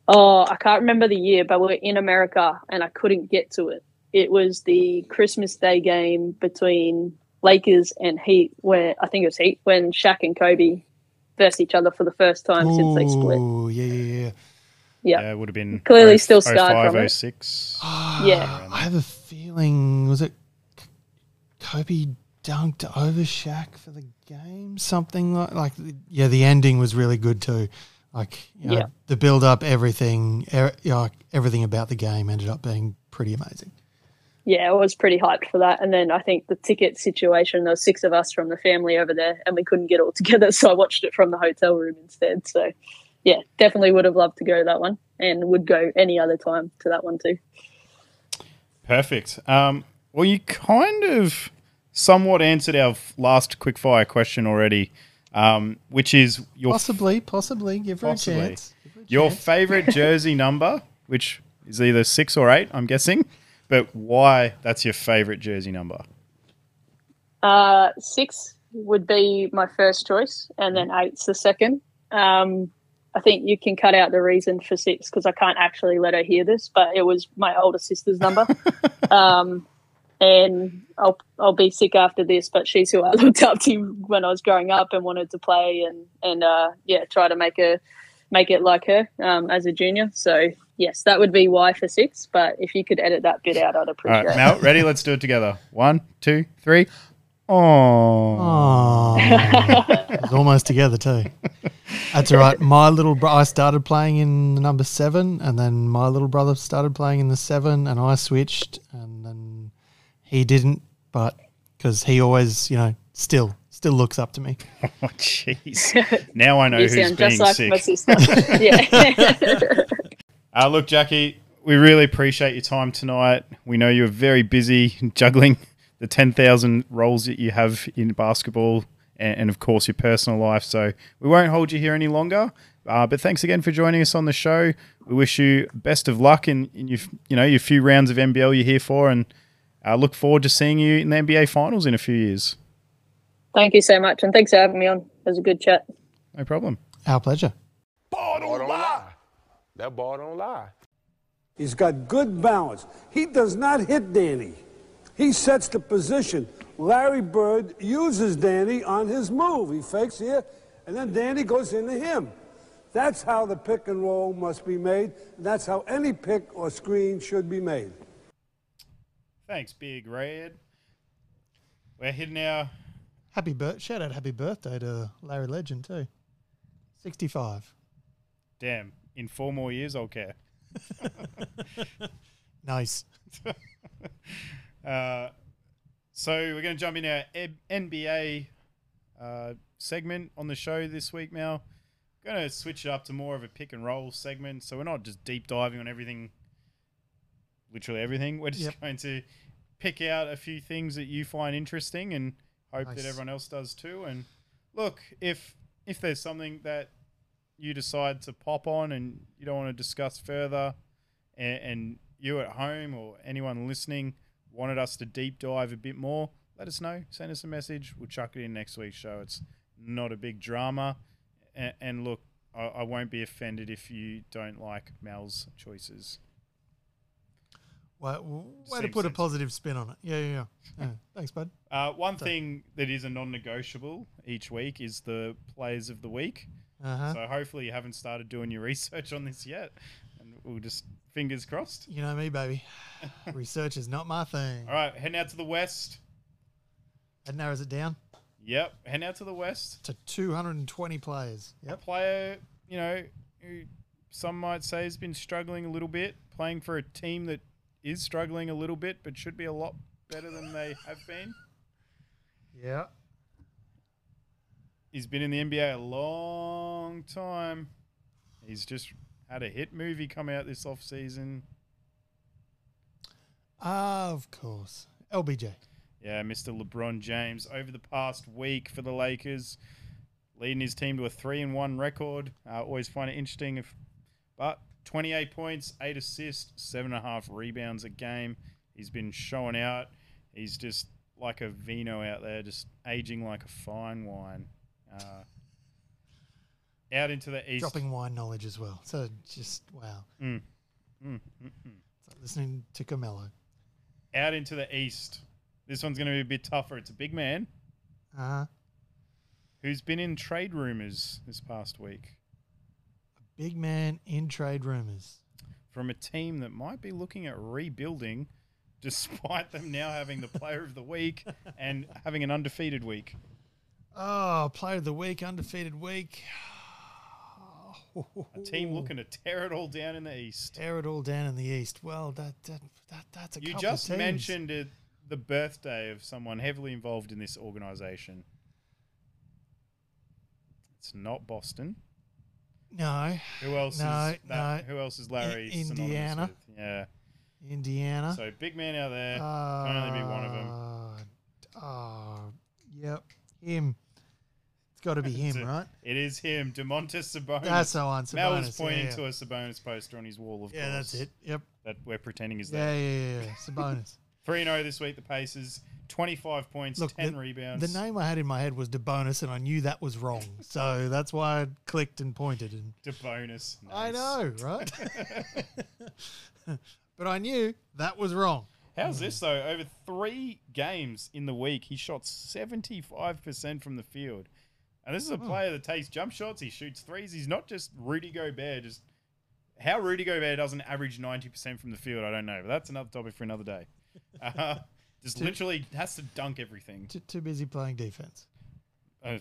Oh, I can't remember the year, but we're in America and I couldn't get to it. It was the Christmas Day game between Lakers and Heat, where I think it was Heat when Shaq and Kobe versed each other for the first time since they split. Ooh, yeah, yeah, yeah. Yeah. Yeah, it would have been Clearly oh- still scarred from it. 06. Yeah. I have a feeling was it Kobe dunked over Shaq for the game, something like like yeah. The ending was really good too. Like you know, Yeah. the build up, everything, er, you know, everything about the game ended up being pretty amazing. Yeah, I was pretty hyped for that. And then I think the ticket situation, there was six of us from the family over there and we couldn't get all together. So I watched it from the hotel room instead. So yeah, definitely would have loved to go to that one and would go any other time to that one too. Perfect. Um, well, you kind of somewhat answered our f- last quickfire question already, um, which is your Possibly, possibly give her Possibly. a chance. Her a your chance. favorite jersey number, which is either six or eight, I'm guessing. But why that's your favorite jersey number? Uh, six would be my first choice, and then eight's the second. Um, I think you can cut out the reason for six because I can't actually let her hear this, but it was my older sister's number. um, and I'll I'll be sick after this, but she's who I looked up to when I was growing up and wanted to play and and uh, yeah, try to make a make it like her um, as a junior. So yes, that would be why for six. But if you could edit that bit out, I'd All appreciate right, it. Mel, ready? Let's do it together. One, two, three. Oh, it was almost together too. That's all right. My little bro- I started playing in the number seven, and then my little brother started playing in the seven, and I switched, and then he didn't, but because he always, you know, still still looks up to me. oh, jeez. Now I know you who's sound being just like sick. my sister. yeah. Uh, look, Jackie, we really appreciate your time tonight. We know you're very busy juggling the 10,000 roles that you have in basketball and, and, of course, your personal life. So we won't hold you here any longer. Uh, but thanks again for joining us on the show. We wish you best of luck in, in your, you know, your few rounds of NBL you're here for and uh, look forward to seeing you in the NBA Finals in a few years. Thank you so much, and thanks for having me on. It was a good chat. No problem. Our pleasure. Ball don't lie. That ball don't lie. He's got good balance. He does not hit Danny. He sets the position. Larry Bird uses Danny on his move. He fakes here, and then Danny goes into him. That's how the pick and roll must be made. And that's how any pick or screen should be made. Thanks, Big Red. We're hitting our Happy birth! Shout out happy birthday to Larry Legend too. Sixty-five. damn. In four more years, I'll care. Nice. Uh, so we're going to jump in our NBA uh, segment on the show this week, Mel. Going to switch it up to more of a pick and roll segment, so we're not just deep diving on everything, literally everything. We're just Yep. going to pick out a few things that you find interesting and hope Nice. that everyone else does too. And look, if if there's something that you decide to pop on and you don't want to discuss further, and, and you at home or anyone listening wanted us to deep dive a bit more, let us know. Send us a message. We'll chuck it in next week's show. It's not a big drama. And, and look, I, I won't be offended if you don't like Mel's choices. Way, way to put a positive spin on it. Yeah, yeah, yeah. yeah. Thanks, bud. Uh, one thing that is a non-negotiable each week is the players of the week. Uh huh. So hopefully you haven't started doing your research on this yet, and we'll just fingers crossed. You know me, baby. Research is not my thing. All right, heading out to the west. That narrows it down Yep, heading out to the west. to 220 players. A Yep. player, you know, who some might say has been struggling a little bit, playing for a team that is struggling a little bit, but should be a lot better than they have been. Yeah. He's been in the NBA a long time. He's just had a hit movie come out this off season. Of course. LBJ. Yeah, Mr. LeBron James over the past week for the Lakers, leading his team to a three and one record. Uh, always find it interesting, if, but 28 points, eight assists, seven and a half rebounds a game. He's been showing out. He's just like a vino out there, just aging like a fine wine. Uh, out into the east. Dropping wine knowledge as well. So just, wow. Mm. Mm, mm, mm. It's like listening to Carmelo. Out into the east. This one's going to be a bit tougher. It's a big man Uh huh. who's been in trade rumors this past week. A big man in trade rumors. from a team that might be looking at rebuilding despite them now having the player of the week and having an undefeated week. Oh, player of the week, undefeated week. A team looking to tear it all down in the East. tear it all down in the east. Well, that that, that that's a You just mentioned it, the birthday of someone heavily involved in this organization. It's not Boston. no Who else No, is that? no. Who else is Larry? I- synonymous Indiana. Yeah. Indiana. So big man out there. uh, can only be one of them. Oh, yep, him. Got to be him, a- right? It is him, Domantas Sabonis. That's the one. Mel was pointing yeah, to a Sabonis poster on his wall, of Yeah, course. that's it. Yep. That we're pretending is Yeah, there. yeah, yeah. yeah. Sabonis. 3 0 this week, the Pacers. 25 points, Look, 10 the, rebounds. the name I had in my head was DeBonus, and I knew that was wrong. So that's why I clicked and pointed. And to bonus. I know, right? but I knew that was wrong. How's this, though? Over three games in the week, he shot 75% from the field. And this is a Hmm. player that takes jump shots, he shoots threes. He's not just Rudy Gobert. Just how Rudy Gobert doesn't average 90% from the field, I don't know. But that's another topic for another day. Uh, just Too- literally has to dunk everything. Too, too busy playing defense. Uh,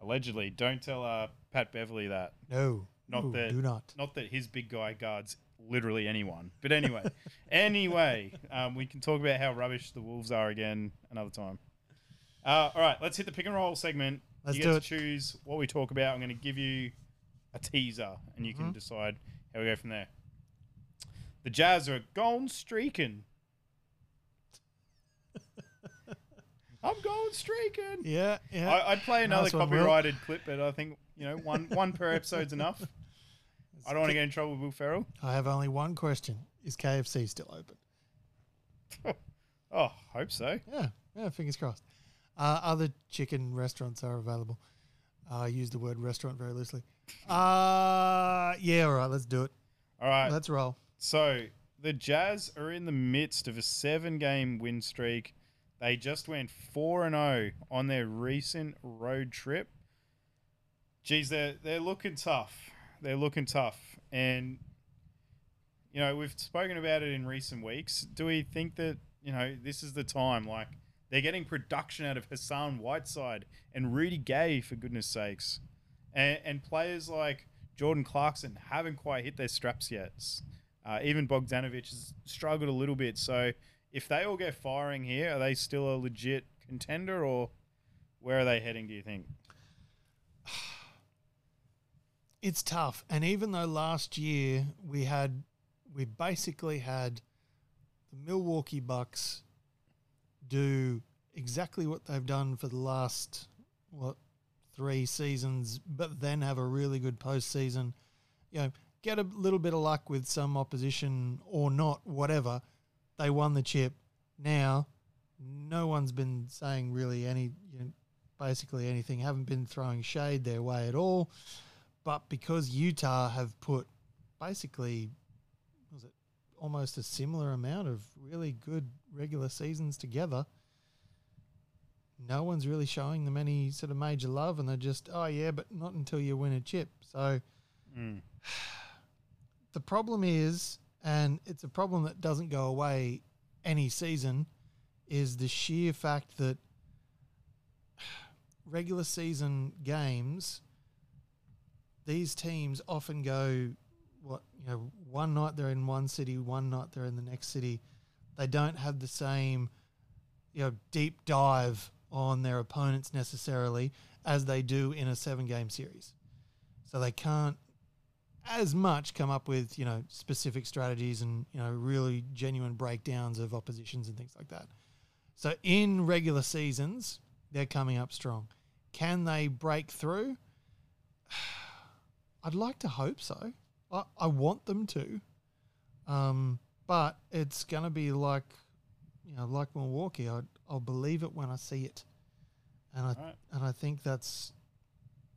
allegedly. Don't tell uh, Pat Beverley that. No, Not no, that. do not. Not that his big guy guards literally anyone. But anyway, anyway, um, we can talk about how rubbish the Wolves are again another time. Uh, all right, let's hit the pick and roll segment. Let's you do get it. to choose what we talk about. I'm going to give you a teaser, and you Mm-hmm. can decide how we go from there. The Jazz are gone streaking. I'm going streaking. Yeah, yeah. I, I'd play another Nice one, Will. copyrighted clip, but I think you know one one per episode's enough. I don't want to get in trouble with Will Ferrell. I have only one question: Is KFC still open? Oh, hope so. Yeah, yeah. Fingers crossed. Uh, other chicken restaurants are available. I use the word restaurant very loosely. Uh, yeah. All right, let's do it. All right. Let's roll. So the Jazz are in the midst of a seven-game win streak. They just went four and zero on their recent road trip. Geez, they're they're looking tough. They're looking tough, and you know we've spoken about it in recent weeks. Do we think that you know this is the time? Like they're getting production out of Hassan Whiteside and Rudy Gay, for goodness sakes, and, and players like Jordan Clarkson haven't quite hit their straps yet. Uh, even Bogdanovich has struggled a little bit. So if they all get firing here, are they still a legit contender, or Where are they heading? Do you think? it's tough. And even though last year we had, we basically had the Milwaukee Bucks do exactly what they've done for the last what three seasons, but then have a really good postseason. You know, get a little bit of luck with some opposition or not, whatever. They won the chip. Now, no one's been saying really any, you know, basically anything. Haven't been throwing shade their way at all. But because Utah have put basically, almost a similar amount of really good regular seasons together, no one's really showing them any sort of major love, and they're just, oh yeah, but not until you win a chip. So Mm. the problem is, and it's a problem that doesn't go away any season, is the sheer fact that regular season games, these teams often go, what, you know, one night they're in one city, one night they're in the next city. They don't have the same, you know, deep dive on their opponents necessarily as they do in a seven game series. So they can't as much come up with you know specific strategies and you know really genuine breakdowns of oppositions and things like that. So in regular seasons, they're coming up strong. Can they break through? I'd like to hope so. I, I want them to, um, but it's gonna be like you know like Milwaukee. I, I'll believe it when I see it, and I Right. and I think that's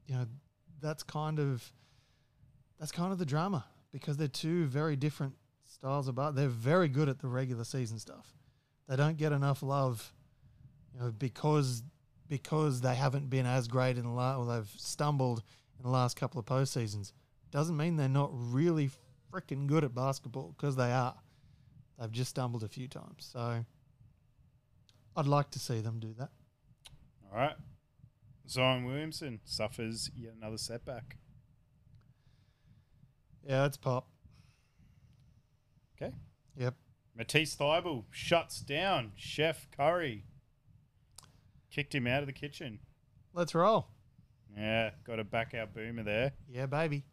you know that's kind of that's kind of the drama because they're two very different styles of art. They're very good at the regular season stuff. They don't get enough love, you know, because because they haven't been as great in the last, or they've stumbled in the last couple of postseasons. Doesn't mean they're not really freaking good at basketball because they are. They've just stumbled a few times. So I'd like to see them do that. All right. Zion Williamson suffers yet another setback. Yeah, it's pop. Okay. Yep. Matisse Thybulle shuts down Chef Curry. Kicked him out of the kitchen. Let's roll. Yeah, got to back our boomer there. Yeah, baby.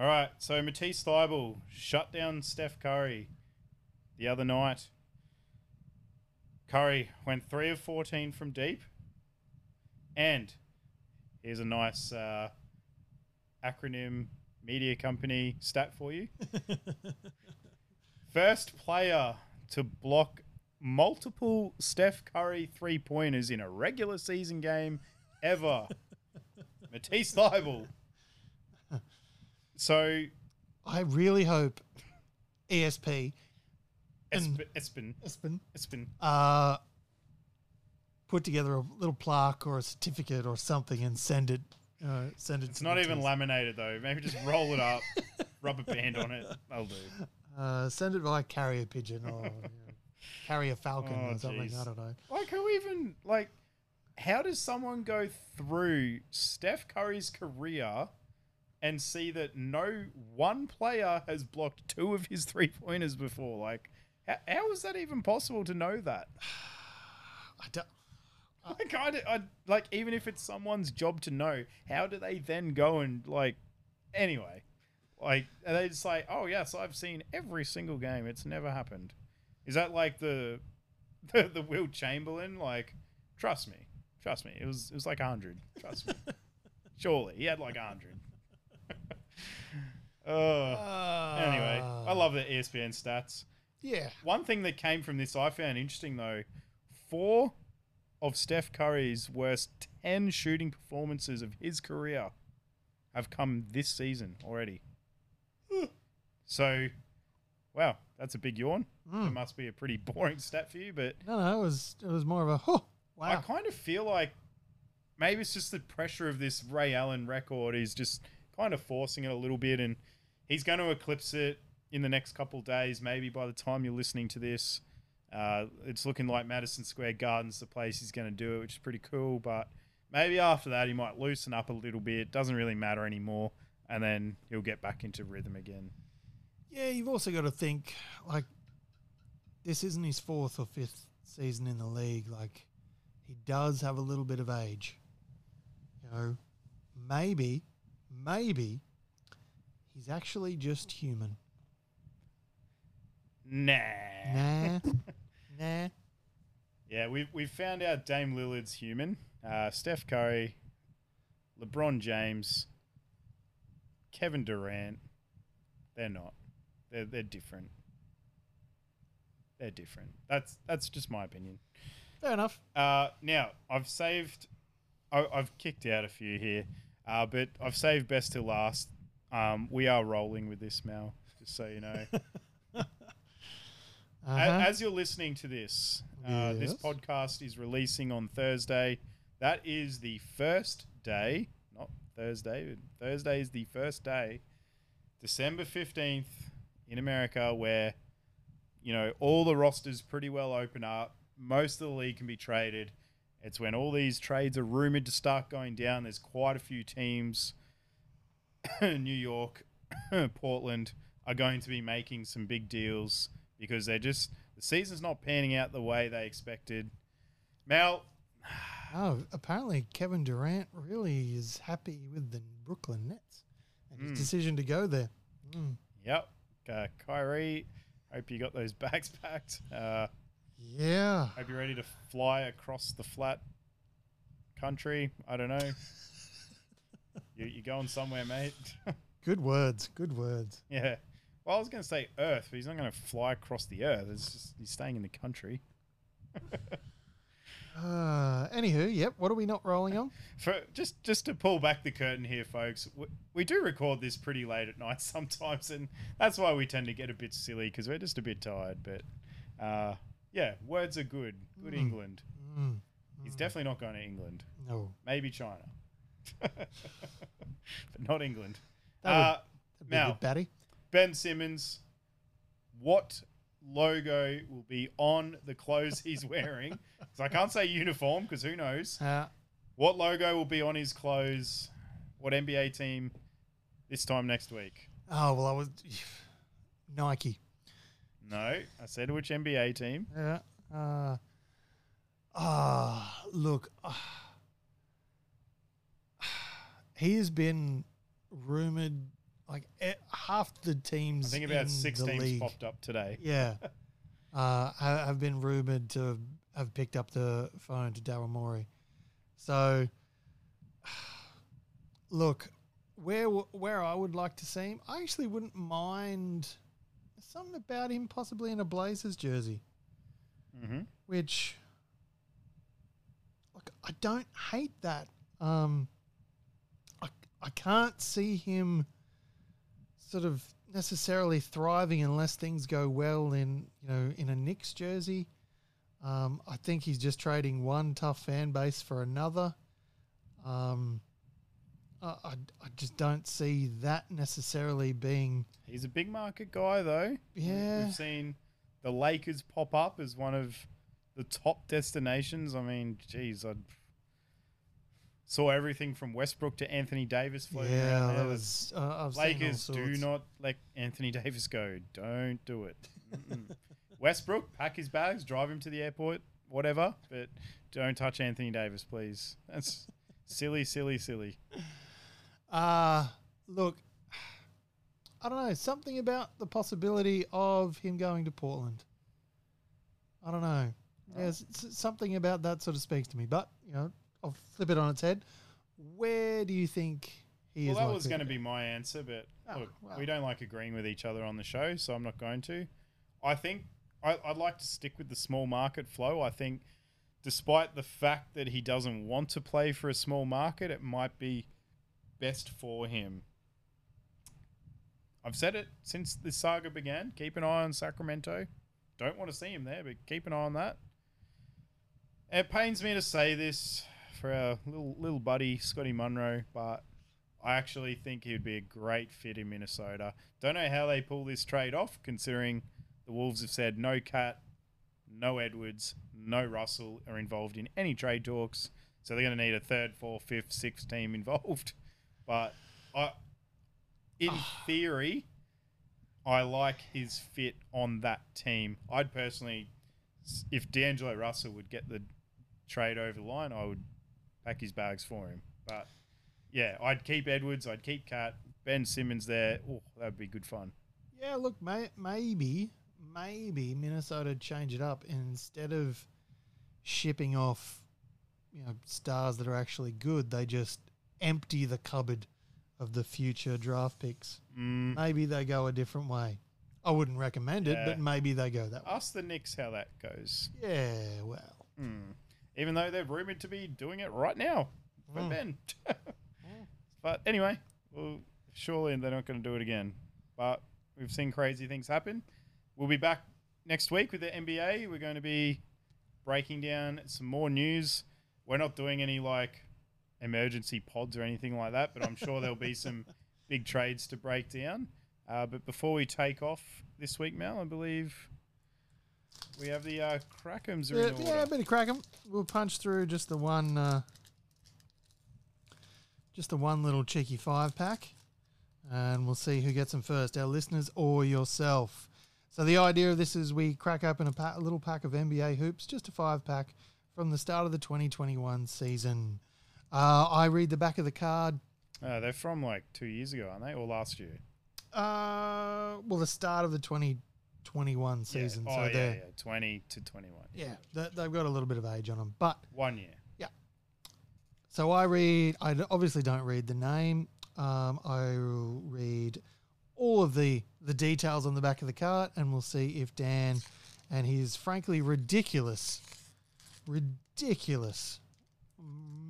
All right, so Matisse Thybulle shut down Steph Curry the other night. Curry went 3 of 14 from deep. And here's a nice uh, acronym media company stat for you. First player to block multiple Steph Curry three pointers in a regular season game ever. Matisse Thybulle. So I really hope ESP And- Espen, Espen, Espen uh, put together a little plaque or a certificate or something and send it. Uh, send it. It's to not even laminated though. Maybe just roll it up, rubber band on it. That'll do. Uh, send it by carrier pigeon or you know, carrier falcon Oh, or something. jeez. I don't know. Like who even like? How does someone go through Steph Curry's career and see that no one player has blocked two of his three pointers before. Like, how, how is that even possible to know that? I don't. Uh, I, kind of. I, like, even if it's someone's job to know, how do they then go and, like, anyway? Like, are they just like, oh, yes, I've seen every single game. It's never happened. Is that like the, the, the Wilt Chamberlain? Like, trust me. Trust me. It was, it was like 100. Trust me. Surely. He had like 100. Uh, anyway, I love the ESPN stats. Yeah. One thing that came from this I found interesting though, four of Steph Curry's worst ten shooting performances of his career have come this season already. so, wow, that's a big yawn. Mm. It must be a pretty boring stat for you, but no, no, it was it was more of a oh, wow. I kind of feel like maybe it's just the pressure of this Ray Allen record is just kind of forcing it a little bit, and he's going to eclipse it in the next couple days. Maybe by the time you're listening to this, uh, it's looking like Madison Square Garden's the place he's going to do it, which is pretty cool. But maybe after that, he might loosen up a little bit. Doesn't really matter anymore, and then he'll get back into rhythm again. Yeah, you've also got to think like this isn't his fourth or fifth season in the league. Like he does have a little bit of age. You know, maybe, maybe he's actually just human. Nah. Nah, nah. Yeah, we've we've found out Dame Lillard's human. Uh, Steph Curry, LeBron James, Kevin Durant. They're not. They're they're different. They're different. That's that's just my opinion. Fair enough. Uh, now I've saved. I, I've kicked out a few here, uh, but I've saved best till last. Um, we are rolling with this, Mel. Just so you know. Uh-huh. As you're listening to this, uh, this podcast is releasing on Thursday. That is the first day, not Thursday. But Thursday is the first day, December 15th in America, where, you know, all the rosters pretty well open up. Most of the league can be traded. It's when all these trades are rumored to start going down. There's quite a few teams, New York, Portland, are going to be making some big deals because they're just the season's not panning out the way they expected. Mel, Oh, apparently Kevin Durant really is happy with the Brooklyn Nets and his Mm. decision to go there. Mm. yep, uh, Kyrie, hope you got those bags packed. Uh, Yeah. hope you're ready to fly across the flat country. I don't know. you you going somewhere, mate? Good words. Good words. yeah. Well, I was going to say Earth, but he's not going to fly across the Earth. It's just he's staying in the country. Uh, anywho, yep. What are we not rolling on? For just just to pull back the curtain here, folks, we, we do record this pretty late at night sometimes, and that's why we tend to get a bit silly because we're just a bit tired. But uh, yeah, words are good. Good England. Mm, He's definitely not going to England. no. Maybe China, but not England. That would- Uh, a now, batty. Ben Simmons, what logo will be on the clothes he's wearing? 'Cause I can't say uniform because who knows. Uh, What logo will be on his clothes? What NBA team this time next week? oh, well, I was. Nike. No, I said which NBA team. Yeah. Uh, ah, look. ah. he has been rumored like half the teams. I think about six teams league, popped up today. Yeah. uh, have been rumored to have picked up the phone to Daryl Morey. So, look, where where I would like to see him, I actually wouldn't mind something about him possibly in a Blazers jersey, Mm-hmm. which, look, I don't hate that. Um, I I can't see him sort of necessarily thriving unless things go well in you know in a Knicks jersey. Um, I think he's just trading one tough fan base for another. Um, I, I, I just don't see that necessarily being He's a big market guy, though. Yeah. We've seen the Lakers pop up as one of the top destinations. I mean, geez, I saw everything from Westbrook to Anthony Davis floating yeah. around. That was uh, Lakers do not let Anthony Davis go. Don't do it. Westbrook, pack his bags, drive him to the airport, whatever, but don't touch Anthony Davis, please. That's silly, silly, silly. Uh look, I don't know something about the possibility of him going to Portland. I don't know. There's something about that sort of speaks to me. But you know, I'll flip it on its head. Where do you think he Well, is? Well, that was going to be my answer, but Oh, look, well. we don't like agreeing with each other on the show, so I'm not going to. I think I, I'd like to stick with the small market flow. I think, despite the fact that he doesn't want to play for a small market, it might be best for him. I've said it since this saga began. Keep an eye on Sacramento. Don't want to see him there, but keep an eye on that. It pains me to say this for our little little buddy Scotty Munro, but I actually think he would be a great fit in Minnesota. Don't know how they pull this trade off, considering the Wolves have said no Cat, no Edwards, no Russell are involved in any trade talks. So they're going to need a third, fourth, fifth, sixth team involved. But I, in ah. theory, I like his fit on that team. I'd personally, if D'Angelo Russell would get the trade over the line, I would pack his bags for him. But yeah, I'd keep Edwards. I'd keep Cat. Ben Simmons there. Oh, that'd be good fun. Yeah, look, may, maybe, maybe Minnesota change it up and instead of shipping off, you know, stars that are actually good, they just empty the cupboard of the future draft picks. Mm, Maybe they go a different way. I wouldn't recommend it, but maybe they go that way. ask the Knicks how that goes. Yeah, well, Hmm. Even though they're rumored to be doing it right now But Mm. Ben. but anyway, well, surely they're not going to do it again. But we've seen crazy things happen. We'll be back next week with the NBA. We're going to be breaking down some more news. We're not doing any like emergency pods or anything like that, but I'm sure there'll be some big trades to break down. Uh, but before we take off this week, Mel, I believe we have the uh, Crackums yeah, yeah, a bit of crack 'em. We'll punch through just the one, uh, just the one little cheeky five pack, and we'll see who gets them first, our listeners or yourself. So the idea of this is we crack open a, a little pack of NBA hoops, just a five pack from the start of the 2021 season. Uh, I read the back of the card. Uh, they're from like two years ago, aren't they? Or last year? Uh, well, the start of the 2021 season. Yeah. So Oh, yeah, they're yeah. 20 to 21. yeah, they- they've got a little bit of age on them, but One year. Yeah. So I read. I obviously don't read the name. Um, I will read all of the the details on the back of the card, and we'll see if Dan and his frankly ridiculous, ridiculous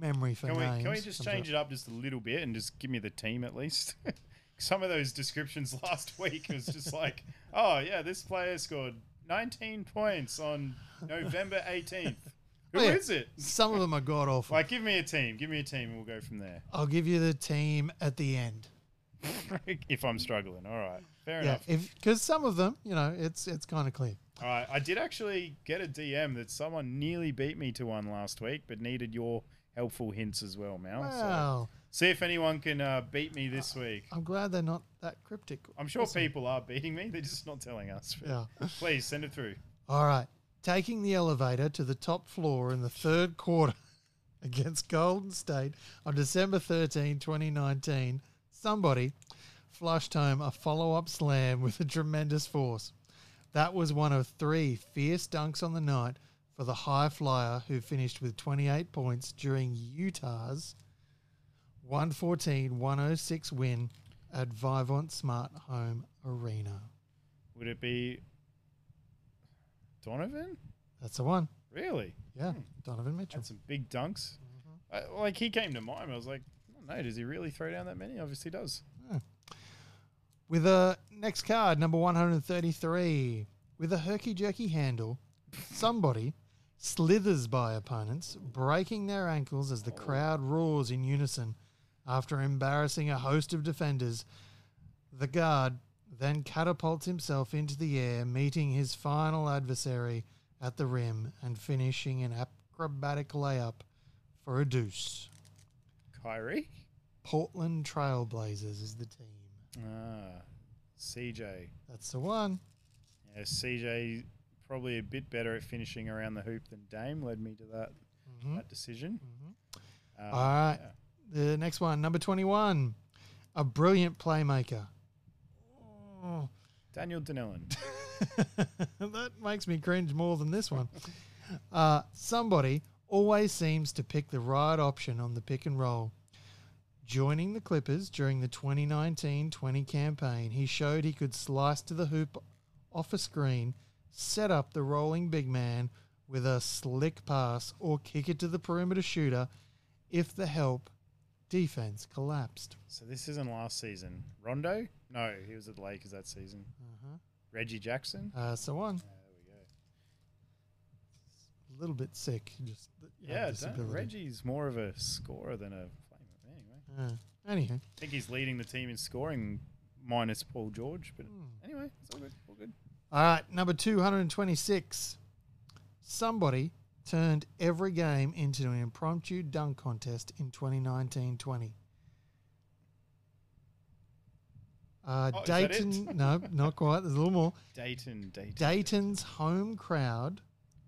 memory for Can we, names. can we just change it up just a little bit and just give me the team at least? Some of those descriptions last week was just like, oh, yeah, this player scored 19 points on November 18th. Who Oh, yeah. is it? Some of them are god awful. Like, give me a team. Give me a team and we'll go from there. I'll give you the team at the end. if I'm struggling. All right. Fair Yeah, enough. if because some of them, you know, it's it's kind of clear. All right, I did actually get a DM that someone nearly beat me to one last week, but needed your helpful hints as well, Mal. So Wow, see if anyone can uh, beat me this week. I'm glad they're not that cryptic. I'm sure people are beating me; they're just not telling us. Yeah. Please send it through. All right. Taking the elevator to the top floor in the third quarter against Golden State on December 13, 2019, somebody flushed home a follow up slam with a tremendous force. That was one of three fierce dunks on the night for the high flyer who finished with 28 points during Utah's 114 106 win at Vivint Smart Home Arena. Would it be Donovan? That's the one. Really? Yeah, Donovan Mitchell. Had some big dunks. Mm-hmm. Uh, like he came to mind. I was like, oh, no, does he really throw down that many? Obviously does. With a next card, number 133, with a herky jerky handle, somebody slithers by opponents, breaking their ankles as the crowd roars in unison after embarrassing a host of defenders. The guard then catapults himself into the air, meeting his final adversary at the rim and finishing an acrobatic layup for a deuce. Kyrie. Portland Trailblazers is the team. Ah, CJ. That's the one. Yeah, CJ probably a bit better at finishing around the hoop than Dame led me to that Mhm. that decision. Um, All right. yeah. The next one, number 21, a brilliant playmaker. Oh, Daniel Denellen. that makes me cringe more than this one. Uh, somebody always seems to pick the right option on the pick and roll. Joining the Clippers during the 2019 20 campaign, he showed he could slice to the hoop off a screen, set up the rolling big man with a slick pass, or kick it to the perimeter shooter if the help defense collapsed. so this isn't last season. Rondo? No, he was at the Lakers that season. Uh-huh. Reggie Jackson? Uh, so on. Yeah, there we go. A little bit sick. Just Yeah. Reggie's more of a scorer than a flamer. Anyway, Uh, I think he's leading the team in scoring minus Paul George. But Hmm. anyway, it's all good. All right, number 226. Somebody turned every game into an impromptu dunk contest in 2019 20. Uh, Oh, is that it? Dayton, no, not quite. There's a little more. Dayton, Dayton. Dayton's home crowd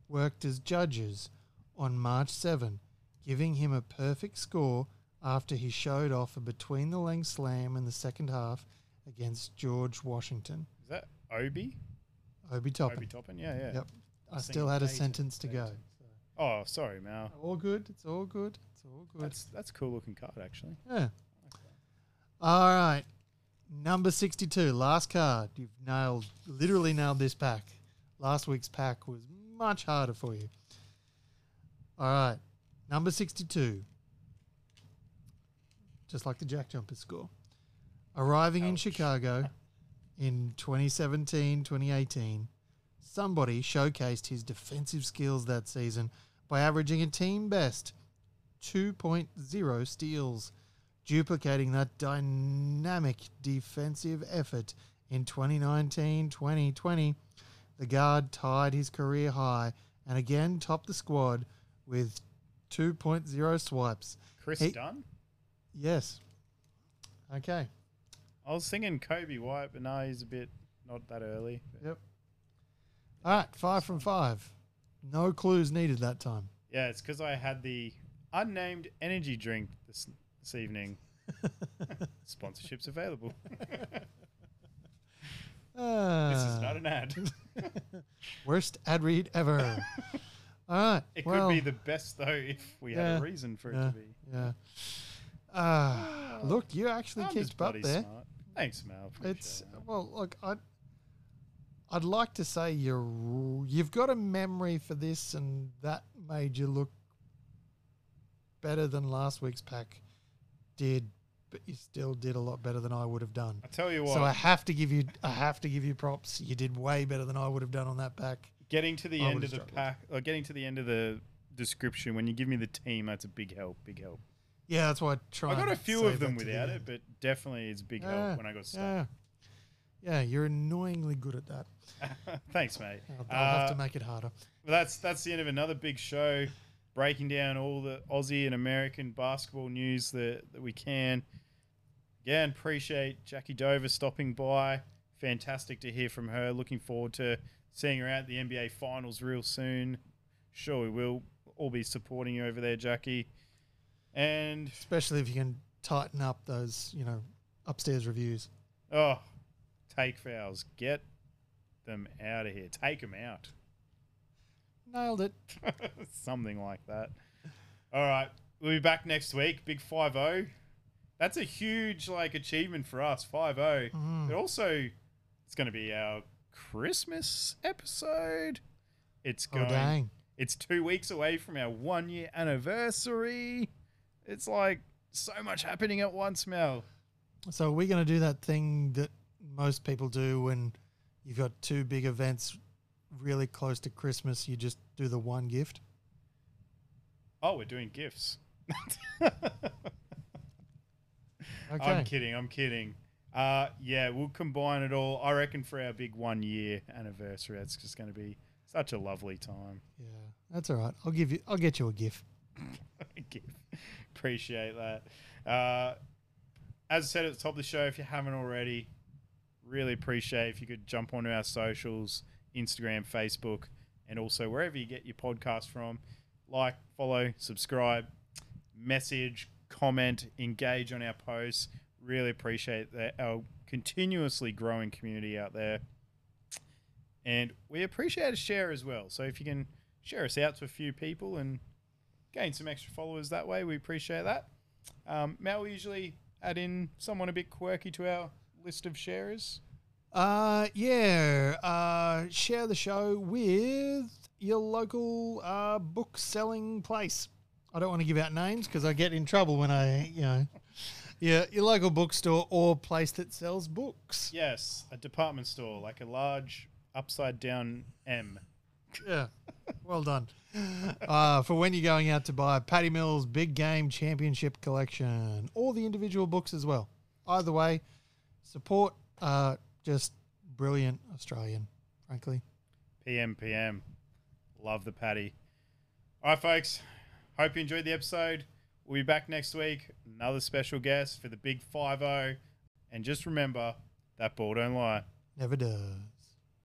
worked as judges, on March 7, giving him a perfect score after he showed off a between the leg slam in the second half against George Washington. Is that Obi? Obi Toppin. Obi Toppin? Yeah, yeah. Yep. I still had a sentence to go. Dayton. Oh, sorry, Mal. All good. It's all good. It's all good. That's that's a cool looking card, actually. Yeah. All right. Number 62, last card. You've nailed, literally nailed this pack. Last week's pack was much harder for you. All right. Number 62. Just like the Jack Jumper score. Arriving in Chicago in 2017 2018, somebody showcased his defensive skills that season by averaging a team best 2.0 steals, duplicating that dynamic defensive effort in 2019 2020. The guard tied his career high and again topped the squad with 2.0 swipes. Kris Hey- Dunn? Yes. Okay. I was thinking Coby White, but no, he's a bit not that early. Yep. All right, five from five. No clues needed that time. Yeah, it's because I had the unnamed energy drink this, this evening. Sponsorships available. Uh, this is not an ad. worst ad read ever. All right. It well, could be the best though if we had a reason for it yeah, to be. Yeah. Uh, look, you actually I'm just kicked butt there. smart. Thanks, Mal. It's that. well, look, I. I'd like to say you're you've got a memory for this, and that made you look better than last week's pack did, but you still did a lot better than I would have done. I tell you what, So I have to give you, I have to give you props. You did way better than I would have done on that pack. getting to the I end of the struggled. pack, or getting to the end of the description when you give me the team, that's a big help. Big help. Yeah, that's why I try. I got a few of them the without it, but definitely it's a big Yeah, help when I got stuck. Yeah, yeah, you're annoyingly good at that. Thanks, mate. I'll, I'll have Uh, to make it harder. Well, that's that's the end of another big show, breaking down all the Aussie and American basketball news that, that we can. Again, appreciate Jackie Dover stopping by. Fantastic to hear from her. Looking forward to seeing her out at the NBA Finals real soon. Sure, we will all be supporting you over there, Jackie. And Especially if you can tighten up those, you know, upstairs reviews. oh, take fouls, get them out of here. Take them out. Nailed it. Something like that. All right. We'll be back next week. Big 5 0. That's a huge like achievement for us, 5 mm-hmm. 0. But also, it's going to be our Christmas episode. It's Oh going. dang! It's two weeks away from our one year anniversary. It's like so much happening at once, Mel. So are we going to do that thing that most people do when you've got two big events really close to Christmas? You just do the one gift. Oh, we're doing gifts. Okay. I'm kidding. I'm kidding. Uh, yeah, we'll combine it all. I reckon for our big one year anniversary, it's just going to be such a lovely time. Yeah, that's all right. I'll give you. I'll get you a gift. Gift. Appreciate that. Uh, as I said at the top of the show, if you haven't already, really appreciate if you could jump onto our socials, Instagram, Facebook, and also wherever you get your podcast from. Like, follow, subscribe, message, comment, engage on our posts. Really appreciate that our continuously growing community out there. And we appreciate a share as well. So if you can share us out to a few people and gain some extra followers that way, we appreciate that. Um, Mel, we usually add in someone a bit quirky to our list of sharers. Uh, yeah. Uh, share the show with your local uh, book selling place. I don't want to give out names because I get in trouble when I, you know, yeah, your local bookstore or place that sells books. Yes, a department store, like a large upside down M. Yeah. Well done. Uh, for when you're going out to buy Patty Mills Big Game Championship Collection or the individual books as well. Either way, support uh, just brilliant Australian, frankly. PM PM. Love the patty. All right, folks. Hope you enjoyed the episode. We'll be back next week. Another special guest for the big 5 0. And just remember that ball don't lie. Never does.